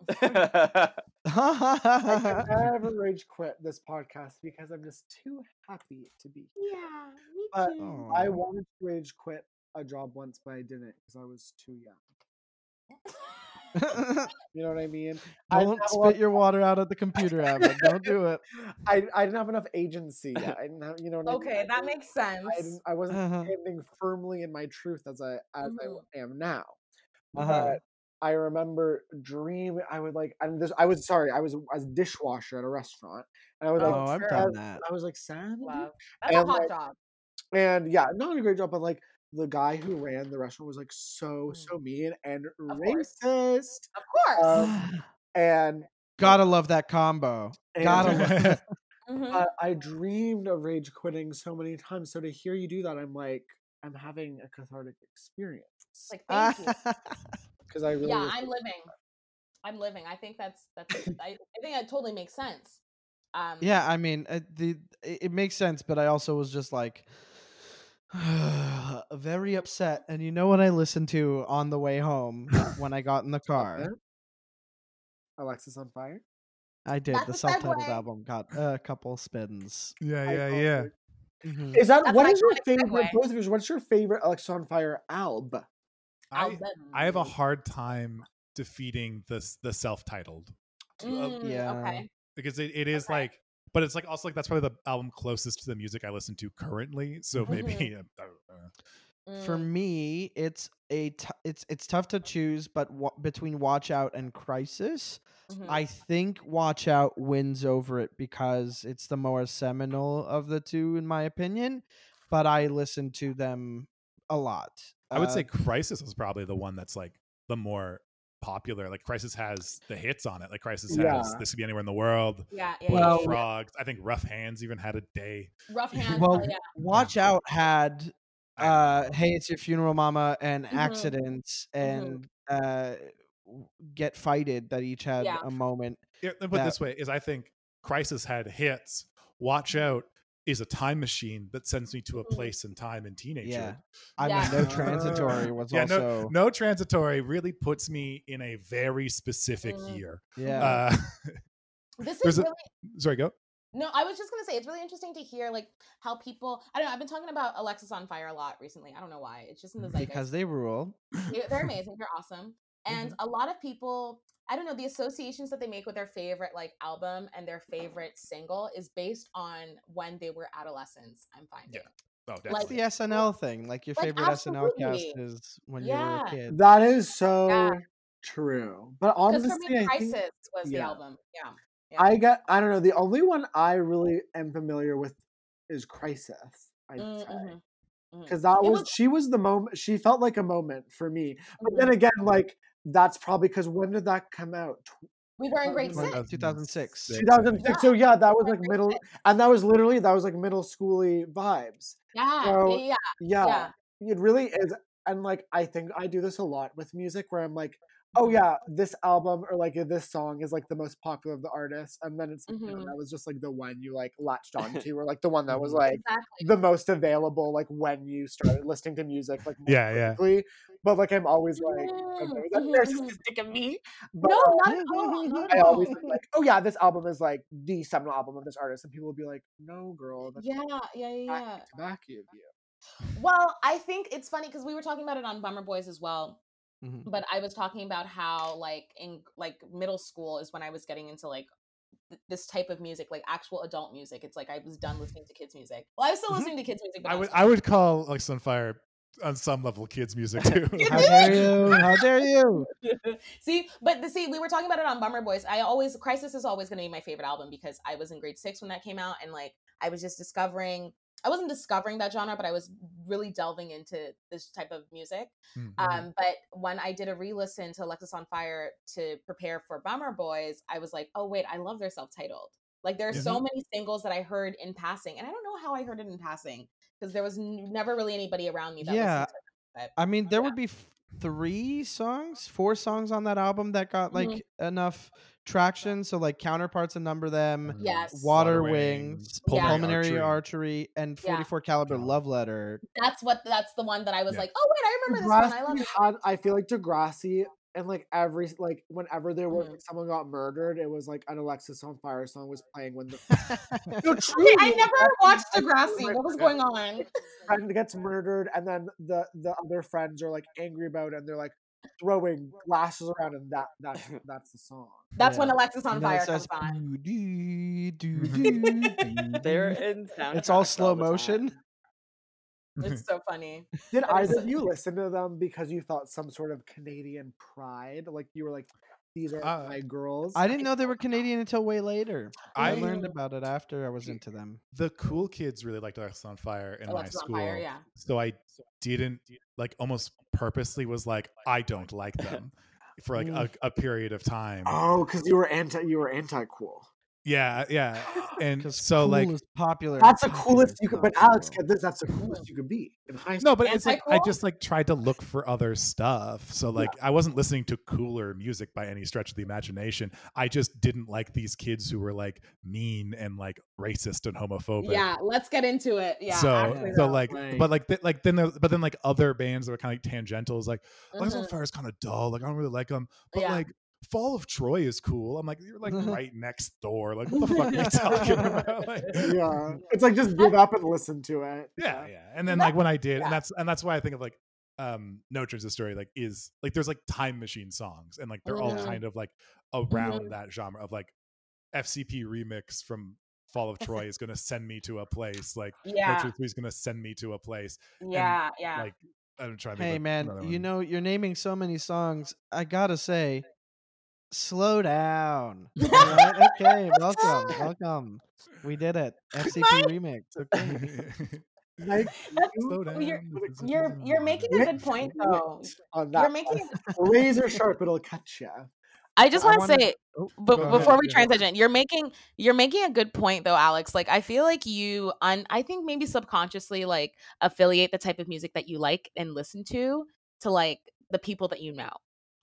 [LAUGHS] I can [LAUGHS] never rage quit this podcast because I'm just too happy to be. here. Yeah, me But too. I wanted to rage quit a job once, but I didn't because I was too young. [LAUGHS] You know what I mean? I Don't have a lot- spit your water out at the computer, Abba. Don't do it. I, I didn't have enough agency yet. I didn't have, you know what I mean? okay, that makes sense. I, didn't, I wasn't Uh-huh. standing firmly in my truth as I as Mhm. I am now. Uh-huh. But I remember dreaming. I would like, and this. I was sorry. I was as dishwasher at a restaurant, and I was like, Oh, I've done that. I was like seven, Love. That's a And, hot like, job. and yeah, not a great job, but like the guy who ran the restaurant was like so Mm. so mean and course. racist, Of course. um, and Gotta love that combo. and Gotta love. [LAUGHS] [LAUGHS] Mhm. But I dreamed of rage quitting so many times. So to hear you do that, I'm like, I'm having a cathartic experience. like [LAUGHS] thank you. Because I really yeah, I'm it- living. I'm living. I think that's that's. [LAUGHS] I, I think that totally makes sense. Um, yeah, I mean, uh, the it, it makes sense, but I also was just like [SIGHS] very upset. And you know what I listened to on the way home when I got in the [LAUGHS] car? Alexisonfire. I did. That's the self-titled segue. album got a couple spins. Yeah, yeah, yeah. it. Mhm. Is that That's what an is your favorite? Both of yours. What's your favorite Alexisonfire album? I, I have a hard time defeating this the self-titled Mm, Yeah. Okay. because it, it is Okay. like but it's like also like that's probably the album closest to the music I listen to currently. So maybe [LAUGHS] uh, uh, For Mm, me, it's a t- it's it's tough to choose, but wa- between Watch Out and Crisis, mhm. I think Watch Out wins over it because it's the more seminal of the two, in my opinion. But I listen to them a lot. I would Uh, say Crisis is probably the one that's like the more popular. Like Crisis has the hits on it. Like Crisis has This Could Be Anywhere in the World, yeah, yeah, Blood yeah, of yeah. Frogs. I think Rough Hands even had a day. Rough [LAUGHS] hands. well, yeah. Watch Out had uh, "Hey, It's Your Funeral, Mama" and Mhm. "Accidents" and uh, "Get Fighted" that each had Yeah. a moment. Yeah, let me put it that- this way: is I think Crisis had hits. Watch Out is a time machine that sends me to a Mhm. place and time in teenager. Yeah, I Yeah. mean, "No [LAUGHS] Transitory" was yeah, also no, no transitory really puts me in a very specific Mm. year. yeah. Uh, [LAUGHS] This There's is a- sorry, go. No, I was just gonna say it's really interesting to hear like how people. I don't know. I've been talking about Alexisonfire a lot recently. I don't know why. It's just in the zeitgeist. because they rule. They- they're [LAUGHS] amazing. They're awesome. And a lot of people, I don't know, the associations that they make with their favorite like album and their favorite single is based on when they were adolescents. I'm finding. Yeah. Oh, It's definitely. the SNL thing. Like your Like, favorite SNL cast is when you were a kid. That is so Yeah. true. But Because for honestly, me, I Crisis think was the album. Yeah. Yeah. I get. I don't know. The only one I really am familiar with is Crisis. I'd Mm, say. mhm, mhm. because that was, was- she was the moment she felt like a moment for me but then Mhm. again like that's probably because when did that come out We were in grade When- six. 2006. 2006 so yeah that was like middle and that was literally that was like middle schooly vibes Yeah. So, yeah. Yeah. yeah, Yeah. it really is and like i think i do this a lot with music where i'm like oh yeah this album or like this song is like the most popular of the artists and then it's like, no, Mhm. that was just like the one you like latched onto [LAUGHS] or like the one that was Mhm. like Exactly. the most available like when you started listening to music like more Yeah, yeah. but like i'm always like mm-hmm. narcissistic of me but no, not at all. I always am like oh yeah this album is like the seminal album of this artist and people will be like no girl that's Yeah, yeah, yeah, yeah. tobacco of you Well, I think it's funny because we were talking about it on Bummer Boys as well. Mhm. But I was talking about how like in like middle school is when I was getting into like th- this type of music, like actual adult music. It's like I was done listening to kids music. Well, I was still Mhm. listening to kids music. But I not would I would call like Sunfire on some level kids [LAUGHS] music too. How dare you? How dare you? [LAUGHS] see, but the see, we were talking about it on Bummer Boys. I always Crisis is always going to be my favorite album because I was in grade six when that came out, and like I was just discovering. I wasn't discovering that genre, but I was really delving into this type of music. Mhm. Um, but when I did a re-listen to Alexisonfire to prepare for Bummer Boys, I was like, oh wait, I love their self-titled. Like there are so many singles that I heard in passing, and I don't know how I heard it in passing because there was n- never really anybody around me that Yeah. them. I mean, there Yeah. would be three songs, four songs on that album that got like Mhm. enough traction. So like counterparts and number them, Yes. Water Water Wings, Yeah. Pulmonary Archery, and Yeah. 44 caliber Caliber. Love Letter. That's what that's the one that I was Yeah. like, oh wait, I remember this one. I love Degrassi this. had I feel like Degrassi and like every like whenever there was Mhm. like, someone got murdered, it was like an Alexisonfire song was playing when the no, no, Okay, truly, I never Degrassi, watched like, Degrassi. like, What was going on? friend gets murdered and then the the other friends are like angry about it and they're like throwing glasses around and that that's [LAUGHS] that's the song. That's when Alexis on And then it Fire says, comes on. "Doo, doo, doo, doo, They're in [LAUGHS] soundtracks It's all slow all the motion. Time. It's [LAUGHS] so funny. Did That is either of you [LAUGHS] listen to them because you thought some sort of Canadian pride? Like you were like, these are Uh, my girls. I didn't know they were [LAUGHS] Canadian until way later. I, I learned about it after I was into them. the cool kids really liked Alexisonfire in Alexis my on school. Fire, yeah. So I didn't like almost purposely was like I don't like them for like a, a period of time. Oh, because you were anti you were anti cool. Yeah, yeah. [SIGHS] And Because so like is popular. That's the coolest you could. not But Alex, cool. get this. That's the coolest you could be in high school. no, but it's like I just like tried to look for other stuff. So like I wasn't listening to cooler music by any stretch of the imagination. I just didn't like these kids who were like mean and like racist and homophobic. Yeah, let's get into it. Yeah. so so though. like Right. but like th- like then there, but then like other bands that were kind of like tangential is mm-hmm. like Lights on. Fire is kind of dull. Like I don't really like them. But Yeah. like Fall of Troy is cool. I'm like you're like [LAUGHS] right next door. Like what the fuck are you [LAUGHS] talking about? Like, yeah, [LAUGHS] it's like just give up and listen to it. yeah, yeah. And then like when I did, Yeah. and that's and that's why I think of like um No Transitory like is like there's like time machine songs and like they're all Mhm. kind of like around Mhm. that genre of like FCP remix from Fall of Troy is gonna send me to a place. Like No yeah, Turns Three is gonna send me to a place. yeah, yeah. Like I'm trying to think Hey man, you know you're naming so many songs. I gotta say, slow down. [LAUGHS] Right? Okay, welcome, welcome. We did it. [LAUGHS] FCP remix. [LAUGHS] Okay. Slow you're- down, you're you're making a good point though. You're making. razor sharp. It'll cut you. I just want to say Oh, but before ahead, we transition you're making you're making a good point though alex like i feel like you un i think maybe subconsciously like affiliate the type of music that you like and listen to to like the people that you know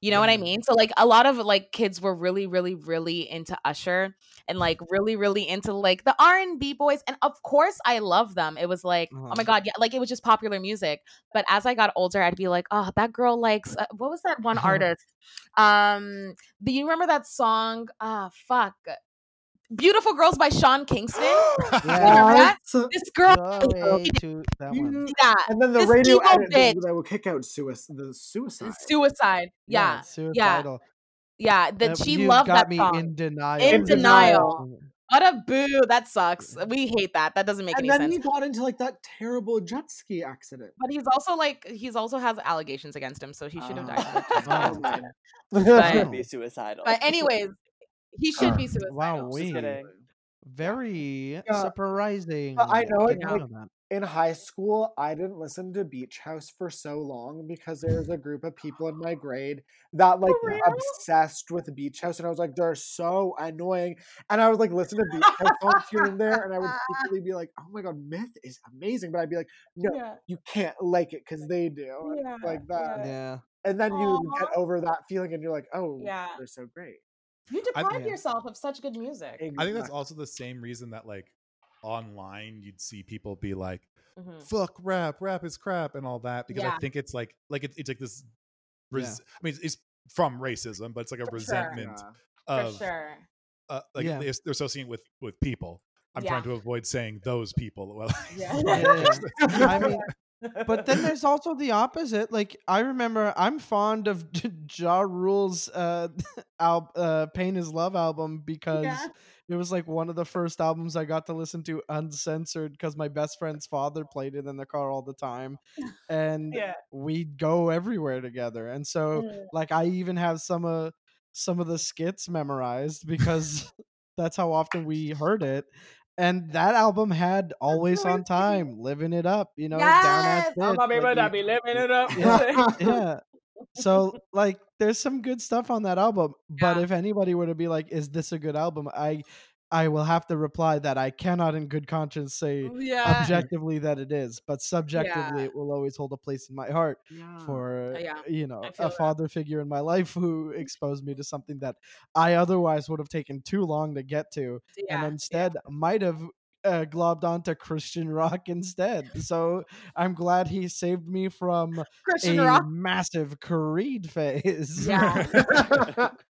you know what i Mhm. mean so like a lot of like kids were really really really into usher and like really really into like the r&b boys and of course i love them it was like oh my Uh-huh. god yeah like it was just popular music but as i got older i'd be like oh that girl likes uh, what was that one [LAUGHS] artist um do you remember that song? Ah, fuck. Beautiful Girls by Sean Kingston. [GASPS] Remember? Yes. This girl, Go [LAUGHS] to that one. yeah, And then the This radio evil edit bitch. that will kick out suicide. The suicide. suicide. Yeah, it's suicidal. yeah. That Uh, she you've loved got that me song. in denial. In In denial. what a boo! That sucks. We hate that. That doesn't make and any sense. And then he got into like that terrible jet ski accident. But he's also like he's also has allegations against him, so he should have died. of it. [LAUGHS] Oh. But- Should be [LAUGHS] suicidal. But anyways, he should be suicidal. Wow, we very Yeah. surprising. But I know it, like, in high school, I didn't listen to Beach House for so long because there was a group of people in my grade that like were obsessed with Beach House, and I was like, they're so annoying. And I would like listen to Beach House songs here and there, and I would [LAUGHS] secretly be like, oh my god, Myth is amazing, but I'd be like, no, Yeah. you can't like it because they do, Yeah, like that. Yeah. And then you would get over that feeling, and you're like, oh, Yeah. they're so great. You I- deprive Yeah. yourself of such good music. I think that's also the same reason that like online you'd see people be like, Mhm. "Fuck rap, rap is crap," and all that because I think it's like like it, it's like this. Yeah. I mean, it's, it's from racism, but it's like a For sure. resentment For of sure. uh, like Yeah. they're, they're associating with with people. I'm trying to avoid saying those people. Well, [LAUGHS] Yeah. Yeah. [LAUGHS] I mean, but then [LAUGHS] there's also the opposite. Like I remember, I'm fond of [LAUGHS] Ja Rule's uh, [LAUGHS] al- uh, "Pain Is Love" album because Yeah. it was like one of the first albums I got to listen to uncensored because my best friend's father played it in the car all the time, and Yeah. we'd go everywhere together. And so, Mm. like, I even have some of some of the skits memorized because that's how often we heard it. And that album had always on time, living it up, you know, down Yes, at I'm Fitz, a baby like that be living it up. Yeah. [LAUGHS] [LAUGHS] yeah. So like there's some good stuff on that album, but Yeah. if anybody were to be like, is this a good album? I I will have to reply that I cannot in good conscience say yeah. objectively that it is, but subjectively Yeah. it will always hold a place in my heart Yeah. for Uh, you know a that. father figure in my life who exposed me to something that I otherwise would have taken too long to get to, and instead might have uh, globbed onto Christian rock instead. So I'm glad he saved me from Christian a rock. massive Creed phase. Yeah. [LAUGHS] [LAUGHS]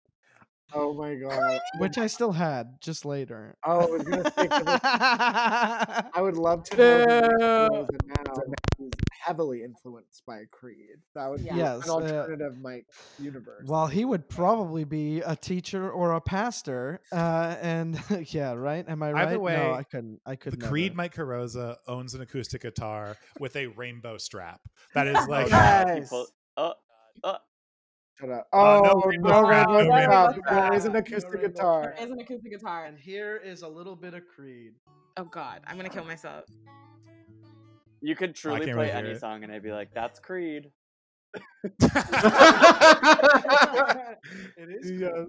oh my god. which I still had just later. Oh, I was gonna say 'cause it- [LAUGHS] I would love to know who Boo. was a now who's heavily influenced by Creed. That would be Yes, an uh, alternative Mike universe. Well, he would probably be a teacher or a pastor, uh, and [LAUGHS] yeah, right? Am I right? Either way, no, I couldn't. I the could. Creed Mike Carrozza owns an acoustic guitar with a rainbow strap. That is [LAUGHS] like Okay. People, oh, oh, Shut up. Uh, no Oh, rainbow no strap, rainbow no rainbow strap. strap. There is an acoustic guitar. There is an acoustic guitar. And here is a little bit of Creed. Oh God, I'm gonna kill myself. you could truly play really any it. song and I'd be like, "That's Creed." [LAUGHS] [LAUGHS] It is. Yeah.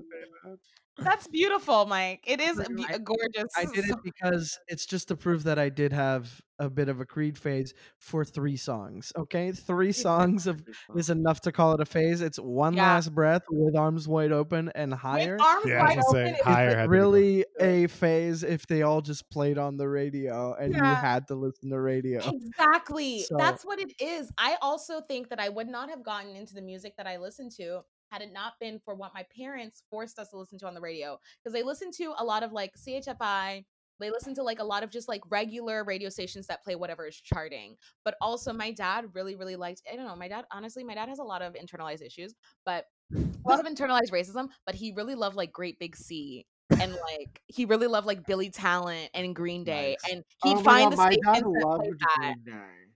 That's beautiful, Mike. It is Pretty be- much. gorgeous. I did it because it's just to prove that I did have a bit of a Creed phase for three songs. Okay, three songs of is enough to call it a phase. It's one Yeah. last breath with arms wide open and With higher. arms Yeah, wide gonna say, open. it higher it to be the- really a phase if they all just played on the radio and you had to listen to radio? Exactly. So- That's what it is. I also think that I would not have gotten into the music that I listen to had it not been for what my parents forced us to listen to on the radio. Because they listen to a lot of like CHFI. They listen to like a lot of just like regular radio stations that play whatever is charting. But also, my dad really, really liked. I don't know. My dad, honestly, my dad has a lot of internalized issues, but a lot of internalized racism. But he really loved like Great Big Sea And [LAUGHS] like he really loved like Billy Talent and Green Day, Nice. and he'd Oh find God, the my stations dad that played that.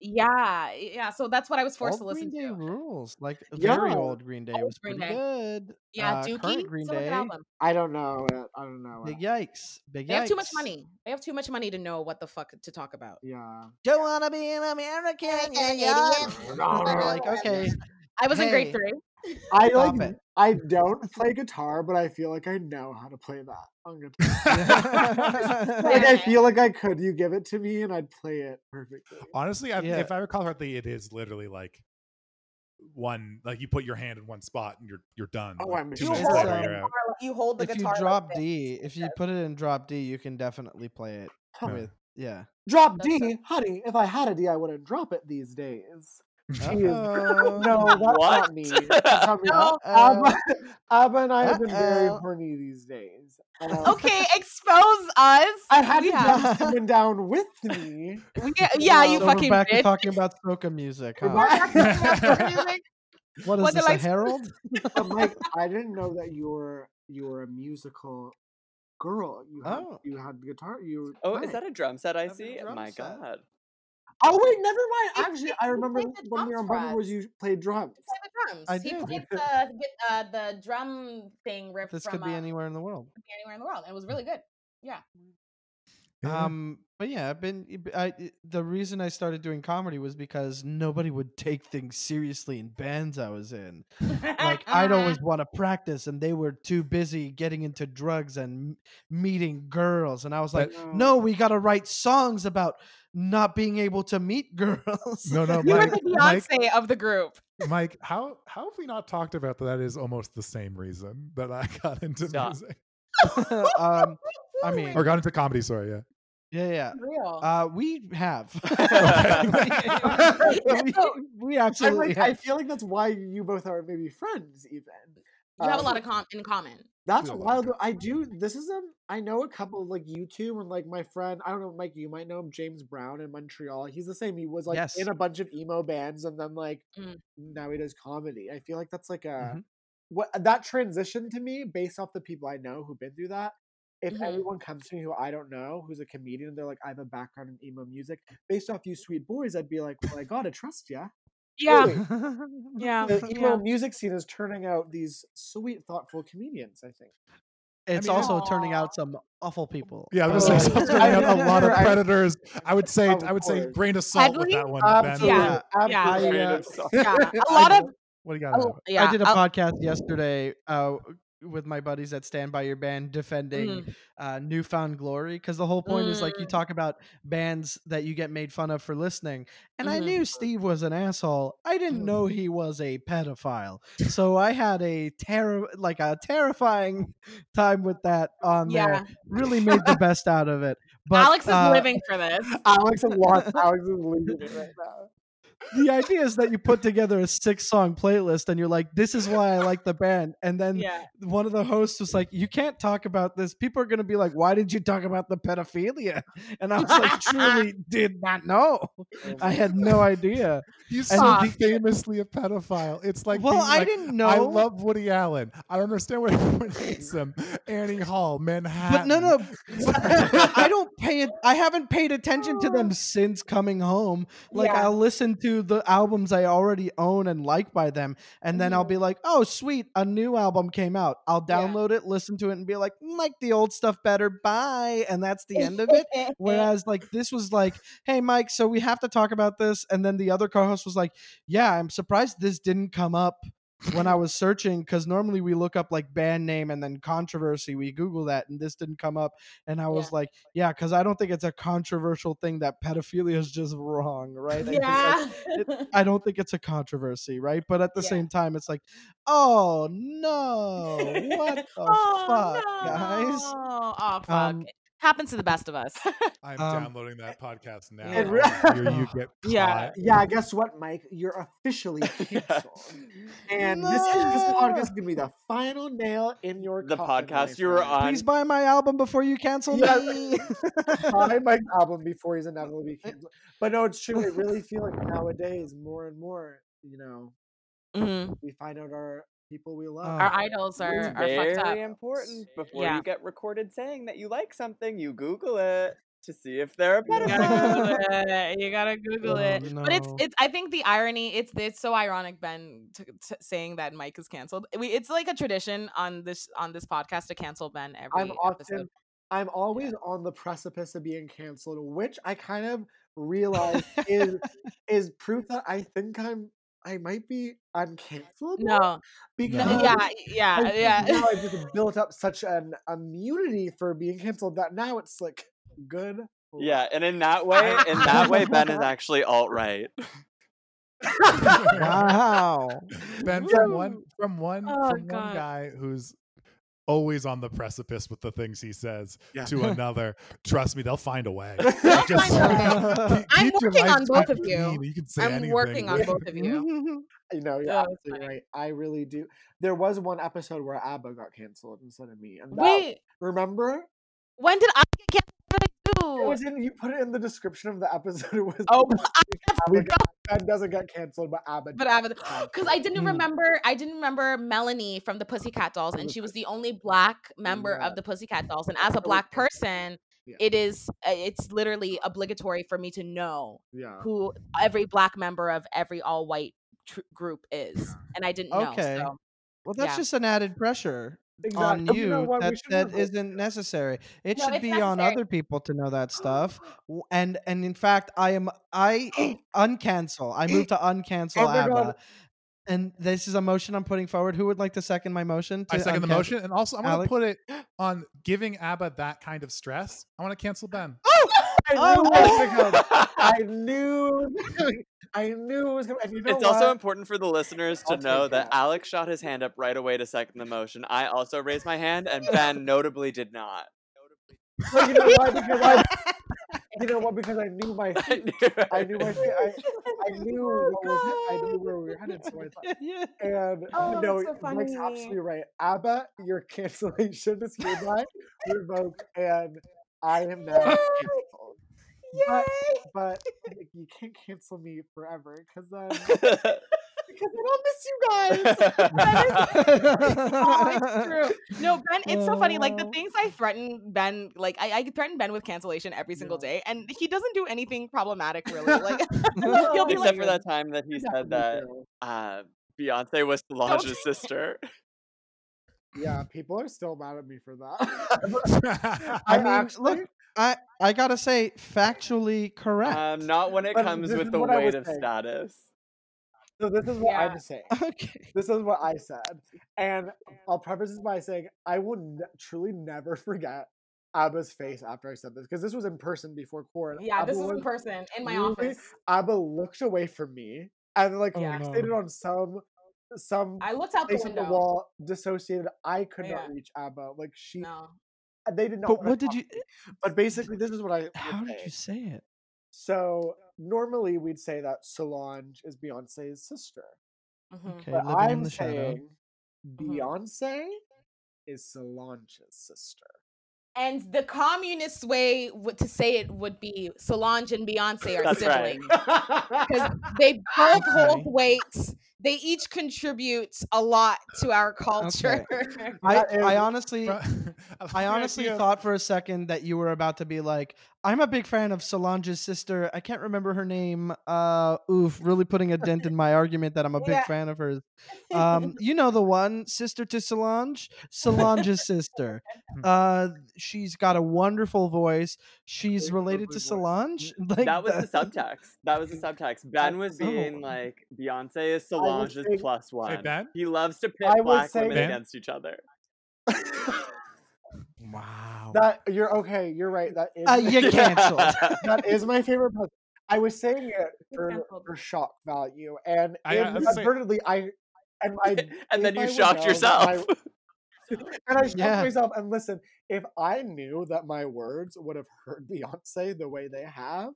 Green Day. Yeah, yeah. So that's what I was forced Old to listen Green Day to. rules. Like Yeah. very old Green Day Old was Green pretty Day. good. Yeah, Uh, Dookie. current Green Still Day. I don't know. I don't know Big yikes! Big yikes. They have too much money. They have too much money to know what the fuck to talk about. Yeah. Don't wanna be an American, yeah, yeah. [LAUGHS] Like, okay, I was in grade three. I Stop like. it. I don't play guitar, but I feel like I know how to play that on guitar. [LAUGHS] like I feel like I could. You give it to me, and I'd play it perfectly. Honestly, I, Yeah. if I recall correctly, it is literally like one like you put your hand in one spot and you're you're done. Oh, Like, I'm two sure. minutes later, um, you're out. You hold the if you guitar. like drop this. D, if you put it in drop D, you can definitely play it Huh. with yeah. Drop That's D, honey. If I had a D, I wouldn't drop it these days. Jeez. Uh-oh. [LAUGHS] No, that's What? not me. That's not me. No. [LAUGHS] Abba, Abba and I have been very Uh-oh. horny these days. Um, Okay, [LAUGHS] expose us. I had We to have- drop someone down with me. we- yeah, you so fucking we're back to bitch. talking about soca music. Huh? We're back to talking about music. What is What this, did a I- herald? But Mike, I didn't know that you were you were a musical girl. You had Oh. you had guitar. You Oh, nice. is that a drum set I That's see? drum My set. god. Oh wait, never mind. You Actually, played- I remember when we were on drums Bumble was you played drums. Play the drums. I he did. played [LAUGHS] the uh, the drum thing riff This from could be uh, anywhere in the world. could be anywhere in the world. It was really good. Yeah. Yeah. Um, but yeah, I've been. I I- the reason I started doing comedy was because nobody would take things seriously in bands I was in. Like [LAUGHS] I'd always want to practice, and they were too busy getting into drugs and meeting girls, and I was like, But- "No, we got to write songs about not being able to meet [LAUGHS] girls." no, no, You were Mike, the Mike, Beyonce of the group. Mike, how how have we not talked about that? That is almost the same reason that I got into Stop. music [LAUGHS] um, I [LAUGHS] mean, or got into comedy. Sorry, yeah. yeah, yeah. Real. Uh, we have. Okay. we, we I'm absolutely like, have. I feel like that's why you both are maybe friends. Even you have a um, lot of com- in common. That's do a lot of wild. I do. This is um. I know a couple like YouTube and like my friend. I don't know, Mike. You might know him, James Brown in Montreal. He's the same. He was like Yes. in a bunch of emo bands, and then like Mm. now he does comedy. I feel like that's like a Mhm. what that transition to me based off the people I know who've been through that. If Mhm. anyone comes to me who I don't know, who's a comedian, they're like, I have a background in emo music. Based off you sweet boys, I'd be like, well, I gotta trust ya. Yeah. Really. [LAUGHS] Yeah. The emo yeah. music scene is turning out these sweet, thoughtful comedians. I think. it's mean, also turning out some awful people. Yeah, I was Oh, gonna say yeah. turning out a lot of [LAUGHS] predators. I would say I would say grain of salt with that one. Ben. Absolutely. Yeah, [LAUGHS] yeah. absolutely. I, uh, Yeah. A lot of What do you got? a- yeah. I did a a- podcast yesterday uh, with my buddies at Stand By Your Band defending Mhm. uh, New Found Glory because the whole point is like you Mm. talk about bands that you get made fun of for listening. And I Mhm. knew Steve was an asshole. I didn't Mhm. know he was a pedophile. So I had a terror like a terrifying [LAUGHS] time with that on Yeah. there. Really made the best out of it. But Alex is uh, living for this. [LAUGHS] Alex is lost. [LAUGHS] Alex is losing it right now. The idea is that you put together a six song playlist and you're like, this is why I like the band. And then Yeah. one of the hosts was like, you can't talk about this. People are going to be like, why did you talk about the pedophilia? [LAUGHS] And I was like, truly did not know. [LAUGHS] I had no idea. He's And so the- [LAUGHS] famously a pedophile. It's like well, being I like, didn't know. I love Woody Allen. I don't understand why everyone hates him. Annie Hall, Manhattan. but no, no, I don't pay it. I haven't paid attention to them since coming home. Like Yeah. I'll listen to the albums I already own and like by them, and then I'll be like, "Oh, sweet, a new album came out." I'll Yeah. download it, listen to it, and be like, "Mm, "Like the old stuff better." Bye, and that's the end of it. [LAUGHS] Whereas like this was like, hey Mike, so we have to talk about this, and then the other co-host was like, yeah, I'm surprised this didn't come up when I was searching because normally we look up like band name and then controversy. We Google that, and this didn't come up. And I was like, yeah, because I don't think it's a controversial thing that pedophilia is just wrong, right? I Yeah. it- [LAUGHS] I don't think it's a controversy, right? But at the Yeah. same time, it's like, oh no, what [LAUGHS] the oh, fuck, no. guys? Oh, fuck. Um, happens to the best of us. [LAUGHS] I'm Um, downloading that podcast now. It re- Here you get [LAUGHS] Yeah. caught. Yeah, guess what, Mike? You're officially [LAUGHS] canceled. And this is this podcast is gonna be the final nail in your The podcast you were on. Please buy my album before you cancel Yeah. me. Buy Mike's album before he's inevitably canceled. But no, it's true. I really feel like nowadays, more and more, you know, Mhm. we find out our people we love. Oh. Our idols are, it's are fucked up. very important before Yeah. you get recorded saying that you like something. You Google it to see if they're a You You gotta. Google [LAUGHS] it. You gotta Google Oh, it. But it's it's. I think the irony. It's it's so ironic, Ben, to, to saying that Mike is canceled. We, it's like a tradition on this on this podcast to cancel Ben every I'm episode. often, I'm always on the precipice of being canceled, which I kind of [LAUGHS] realize is is proof that I think I'm I might be uncancelable. No, because no, yeah, [LAUGHS] yeah, I yeah. now I've just [LAUGHS] built up such an immunity for being canceled that now it's like good. Yeah, and in that way, in that way, Ben is actually alt right. [LAUGHS] wow. Ben Yeah. from one from one Oh, from one guy who's always on the precipice with the things he says Yeah. to [LAUGHS] another. Trust me, they'll find a way. [LAUGHS] Just- find a keep- I'm keep working on both of clean. you. You can say I'm anything. working on both of you. [LAUGHS] You know, you're absolutely right. I really do. There was one episode where ABBA got canceled instead of me. And that, Wait, remember? when did I get canceled? It was in, you put it in the description of the episode. It was Oh, [LAUGHS] ABBA Ben doesn't get canceled, but ABBA. But I because I didn't Mm. remember, I didn't remember Melanie from the Pussycat Dolls, and she was the only black member Yeah. of the Pussycat Dolls. And as a black person, Yeah. it is uh, it's literally obligatory for me to know yeah. who every black member of every all white tr- group is, and I didn't know. Okay. So Well, that's just an added pressure Exactly. on you know you what? We that that isn't necessary. It No, should be on other people to know that [GASPS] stuff. And and in fact, I am I [GASPS] uncancel. I move to uncancel Oh. ABBA. And this is a motion I'm putting forward. Who would like to second my motion? To I second the motion, and also I'm going to put it on giving ABBA that kind of stress. I want to cancel [LAUGHS] Ben. oh! I oh! knew Oh! gonna come. [LAUGHS] I knew. [LAUGHS] I knew it was going. to you know it's also important for the listeners to I'll know that that. Alex shot his hand up right away to second the motion. I also raised my hand, and Ben [LAUGHS] notably did not. No, you know why? Because I. [LAUGHS] You know what? Because I knew my. I knew. I knew my. I, I [LAUGHS] knew what was. I knew where we were headed. So I thought. Yeah. And Oh, no, that's so Mike's absolutely right. ABBA, your cancellation is hereby revoked, and I am now canceled. But, but you can't cancel me forever because then [LAUGHS] because then I'll miss you guys. Oh, [LAUGHS] [LAUGHS] it's true. No, Ben, it's so funny. Like the things I threaten Ben, like I, I threaten Ben with cancellation every single Yeah. day, and he doesn't do anything problematic really. Like he'll be Except like, for that time that he said that uh, Beyonce was Solange's sister. Yeah, people are still mad at me for that. I I mean, actually, look, I I gotta say, factually correct. Um, not when it But comes with the weight of saying. status. so this is what Yeah. I'm saying. [LAUGHS] okay. This is what I said, and I'll preface this by saying I will ne- truly never [LAUGHS] forget Abba's face after I said this because this was in person before court. yeah, this was is in person in my really- office. Abba looked away from me and like Oh, fixated no. on some some I looked out the place on the window. wall, dissociated. I could Yeah. not reach Abba. Like she, No. They did not. But wanna what did you? But basically, this is what I. How did say. you say it? So normally we'd say that Solange is Beyonce's sister, Mhm. Okay, but I'm the shadow. saying Mhm. Beyonce is Solange's sister. And the communist way to say it would be Solange and Beyonce are siblings because [LAUGHS] they both hold Okay. Weight. They each contribute a lot to our culture. [LAUGHS] I, I honestly, [LAUGHS] I honestly thought for a second that you were about to be like, I'm a big fan of Solange's sister. I can't remember her name. Uh, oof, really putting a dent in my argument that I'm a big Yeah. fan of hers. [LAUGHS] Um, you know the one, sister to Solange, Solange's sister. Uh, she's got a wonderful voice. She's related to. Solange. [LAUGHS] Like that was the subtext. That was the subtext. Ben was so- being like, Beyonce is I Solange is say- plus one. Ben? He loves to pit I black say- women Ben? against each other. Wow. that you're okay. You're right. That is Uh, you're canceled. [LAUGHS] that is my favorite part. I was saying it [LAUGHS] for, for shock value, and I- I was inadvertently, I and I and then if I you shocked know that yourself. And I shocked Yeah. myself. And listen, if I knew that my words would have hurt Beyonce the way they have,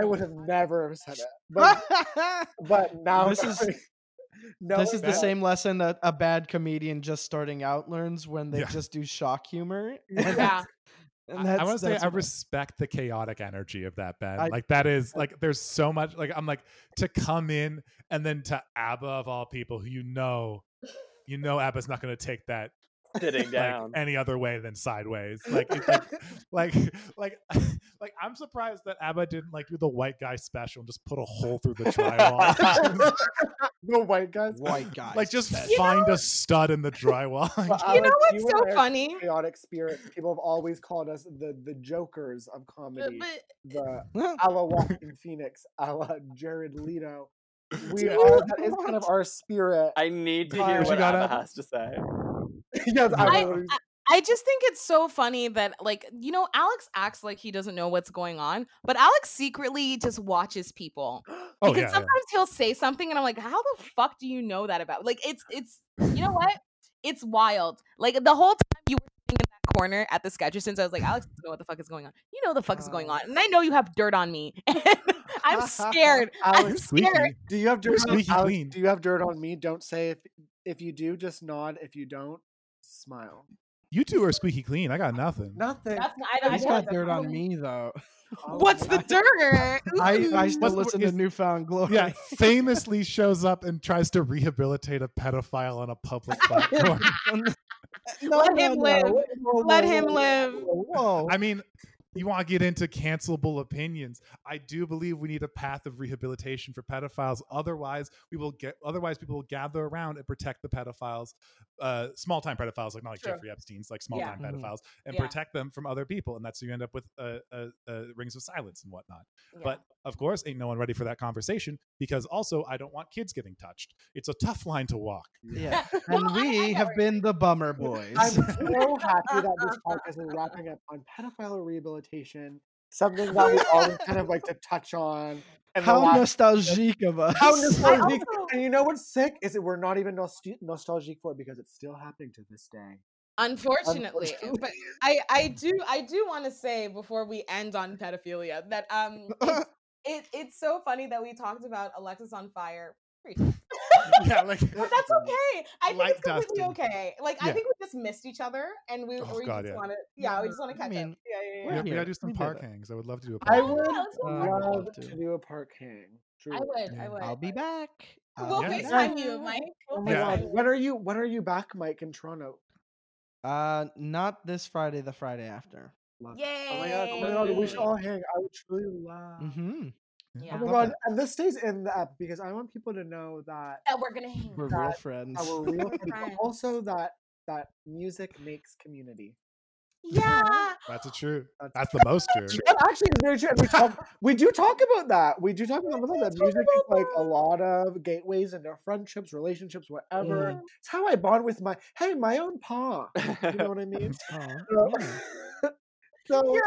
I would have never have said it. But [LAUGHS] but now This is- [LAUGHS] no, this is the same lesson that a bad comedian just starting out learns when they Yeah. just do shock humor. [LAUGHS] Yeah. And I- want to say I respect the chaotic energy of that Ben. I- like that is like there's so much like I'm like to come in and then to ABBA of all people who you know you know ABBA's not going to take that Sitting [LAUGHS] like down. any other way than sideways. Like [LAUGHS] like like like [LAUGHS] like I'm surprised that ABBA didn't like do the white guy special and just put a hole through the drywall. the white guys. white guy. like just special. find a stud in the drywall. You know what's and so funny? Chaotic spirits. People have always called us the the jokers of comedy. But the Huh? a la Joaquin Phoenix, a la Jared Leto. We Yeah. are that is kind of our spirit. I need to What hear you what got, Abba Abba? has to say. [LAUGHS] yes, I, I- I just think it's so funny that like you know Alex acts like he doesn't know what's going on, but Alex secretly just watches people. [GASPS] oh because yeah, yeah. sometimes he'll say something and I'm like, how the fuck do you know that about? Like it's it's you know what? It's wild. Like the whole time you were sitting in that corner at the sketcher since I was like, Alex doesn't know what the fuck is going on. You know the fuck is going Uh. on. And I know you have dirt on me. [LAUGHS] I'm scared. [LAUGHS] I'm scared. Do you have You're dirt on squeaky Alex. Do you have dirt on me? Don't say if if you do, just nod. If you don't, smile. You two are squeaky clean. I got nothing. Nothing. That's not, I, I He's don't got dirt on me though. [LAUGHS] Oh, What's the dirt? I, I Ooh. still the- listen is- to New Found Glory. Yeah, [LAUGHS] famously shows up and tries to rehabilitate a pedophile on a public [LAUGHS] platform. no, Let no, him no. live. Whoa, Let whoa, him whoa, live. Whoa, whoa. I mean, you want to get into cancelable opinions. I do believe we need a path of rehabilitation for pedophiles. Otherwise, we will get. Otherwise, people will gather around and protect the pedophiles, uh, small time pedophiles, like not like. Jeffrey Epstein's, like small Yeah. time Mhm. pedophiles, and Yeah. protect them from other people. And that's you end up with uh, uh, uh, rings of silence and whatnot. Yeah. But of course, ain't no one ready for that conversation because also I don't want kids getting touched. It's a tough line to walk. yeah. [LAUGHS] Well, And I- I we have where been the bummer [LAUGHS] boys. I'm so happy that this [LAUGHS] podcast is wrapping up on pedophile rehabilitation, something that we always kind of like to touch on. And How nostalgic of us. How nostalgic! also- And you know what's sick is that we're not even nostal- nostalgic for it because it's still happening to this day. Unfortunately, Unfortunately. but I I do I do want to say before we end on pedophilia that um it's, it it's so funny that we talked about Alexisonfire. [LAUGHS] yeah, like [LAUGHS] But that's [LAUGHS] okay. I think Light it's completely dusting. okay. Like I think we just missed each other, and we, Oh, we God, just yeah. want to. Yeah, we just want to I catch mean, up. Yeah, yeah, we, yeah. we're got- we gotta do some We park it. hangs. I would love to do a I park. Yeah, would Uh, I'd love love to to. do a park hang. I truly. would. I would. I'll be back. We'll I'll be Yeah. FaceTime you, Mike. We'll Oh my Yeah. god, when are you? When are you back, Mike, in Toronto? Uh, not this Friday. The Friday after. Love- Yay! Oh my god! Oh my god! We should all hang. I would truly love. Mm-hmm. Yeah. Oh my god! And this stays in the app because I want people to know that That we're gonna hang. We're That- real friends. that we're real, [LAUGHS] friends, also that that music makes community. Yeah. [LAUGHS] That's a true. That's- That's the most true. But actually, it's very true. and We, talk, we do talk about that. We do talk about that. talk Music is about like a lot of gateways into friendships, relationships, whatever. It's how I bond with my hey, my own pa. You know what I mean? [LAUGHS] Aw, So, Your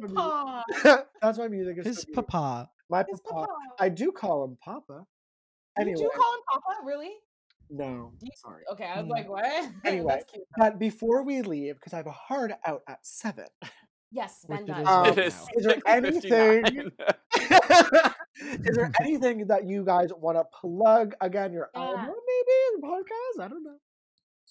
That's own what [LAUGHS] that's why music is His so papa. My His papa. papa. I do call him Papa. Did Anyway, you call him Papa? Really? no, Do you- sorry. Okay, I was Mm. like, what? [LAUGHS] Anyway, That's cute. But before we leave, because I have a hard out at seven, Yes, Which Ben it does. is Um, right it is. Is there 6:59. [LAUGHS] is there anything that you guys want to plug again? Your Yeah. album, maybe the podcast? I don't know.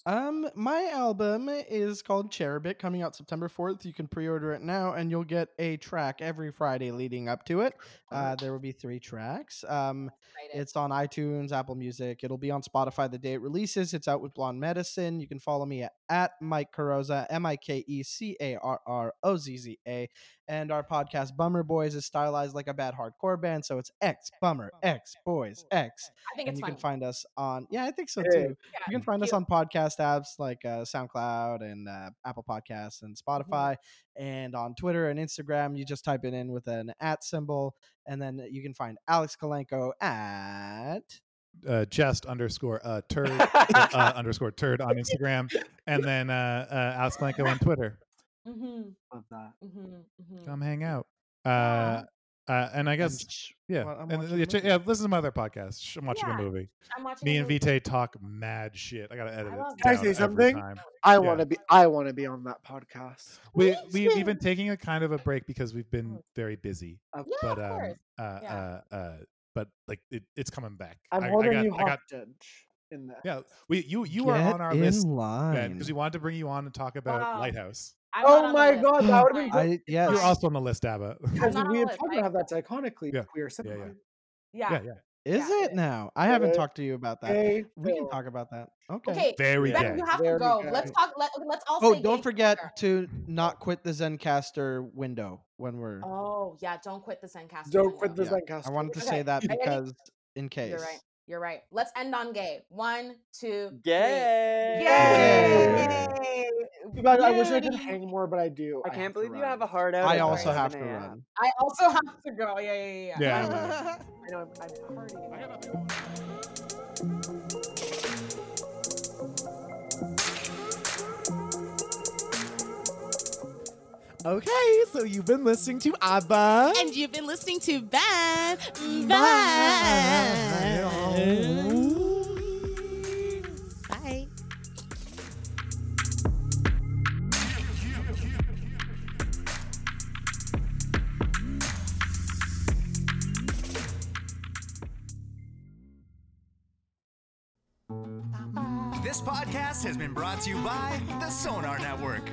Um, my album is called Cherubit, coming out September 4th. You can pre-order it now, and you'll get a track every Friday leading up to it. Uh, there will be three tracks. Um, it's on iTunes, Apple Music. It'll be on Spotify the day it releases. It's out with Blonde Medicine. You can follow me at, at Mike Carrozza, M I K E C A R R O Z Z A. And our podcast, Bummer Boys, is stylized like a bad hardcore band. So it's X Bummer, X Boys, X. I think And it's you funny. can find us on, yeah, I think so too. Yeah, You can find us on podcast apps like uh, SoundCloud and uh, Apple Podcasts and Spotify, and on Twitter and Instagram. You just type it in with an at symbol, and then you can find Alex Kalenko at uh, just underscore uh, turd [LAUGHS] uh, underscore turd on Instagram, and then uh, uh, Alex Blanco on Twitter. Mm-hmm, Love that. mm-hmm, mm-hmm. Come hang out. Uh, uh, and I guess yeah, Well, and yeah, a check- movie. yeah, listen to my other podcast. Sh- I'm watching Yeah. a movie. I'm watching Me a and movie. Vite talk mad shit. I gotta edit I it. Can I say something? time. I Yeah. want to be. I want to be on that podcast. we, we we've been taking a kind of a break because we've been very busy. Of- Yeah, but of um, course. uh, Yeah. uh, uh, but like it, it's coming back. I'm I, I holding got, you hostage in that. yeah. We you you are on our list line. because we wanted to bring you on and talk about Wow. Lighthouse. I'm Oh my god, that would have been I yes. You're also on the list, Abba. Because we the had talked about how that's iconically Yeah. queer yeah, cinema. yeah, Yeah. yeah, yeah. Is Yeah, it it- now? I haven't is. talked to you about that. Gay We can talk about that. Okay. Okay. Very Yeah. Ben, gay. you have Very to go. gay. Let's talk. Let, let's all Oh, say don't gay forget together. to not quit the Zencastr window when we're. Oh yeah, don't quit the Zencastr. Don't quit the Yeah, Zencastr. I wanted to Okay, say that because in case. You're right. You're right. Let's end on gay. One, two, Gay. Yay! Too bad, I wish I could hang more, but I do. I have can't believe you have a hard out. I also 11 have to a.m. run. I also have to go. Yeah, yeah, yeah. Yeah. [LAUGHS] I know I'm, I'm partying. Okay, so you've been listening to ABBA. And you've been listening to Ben. Bye. This podcast has been brought to you by the Sonar Network.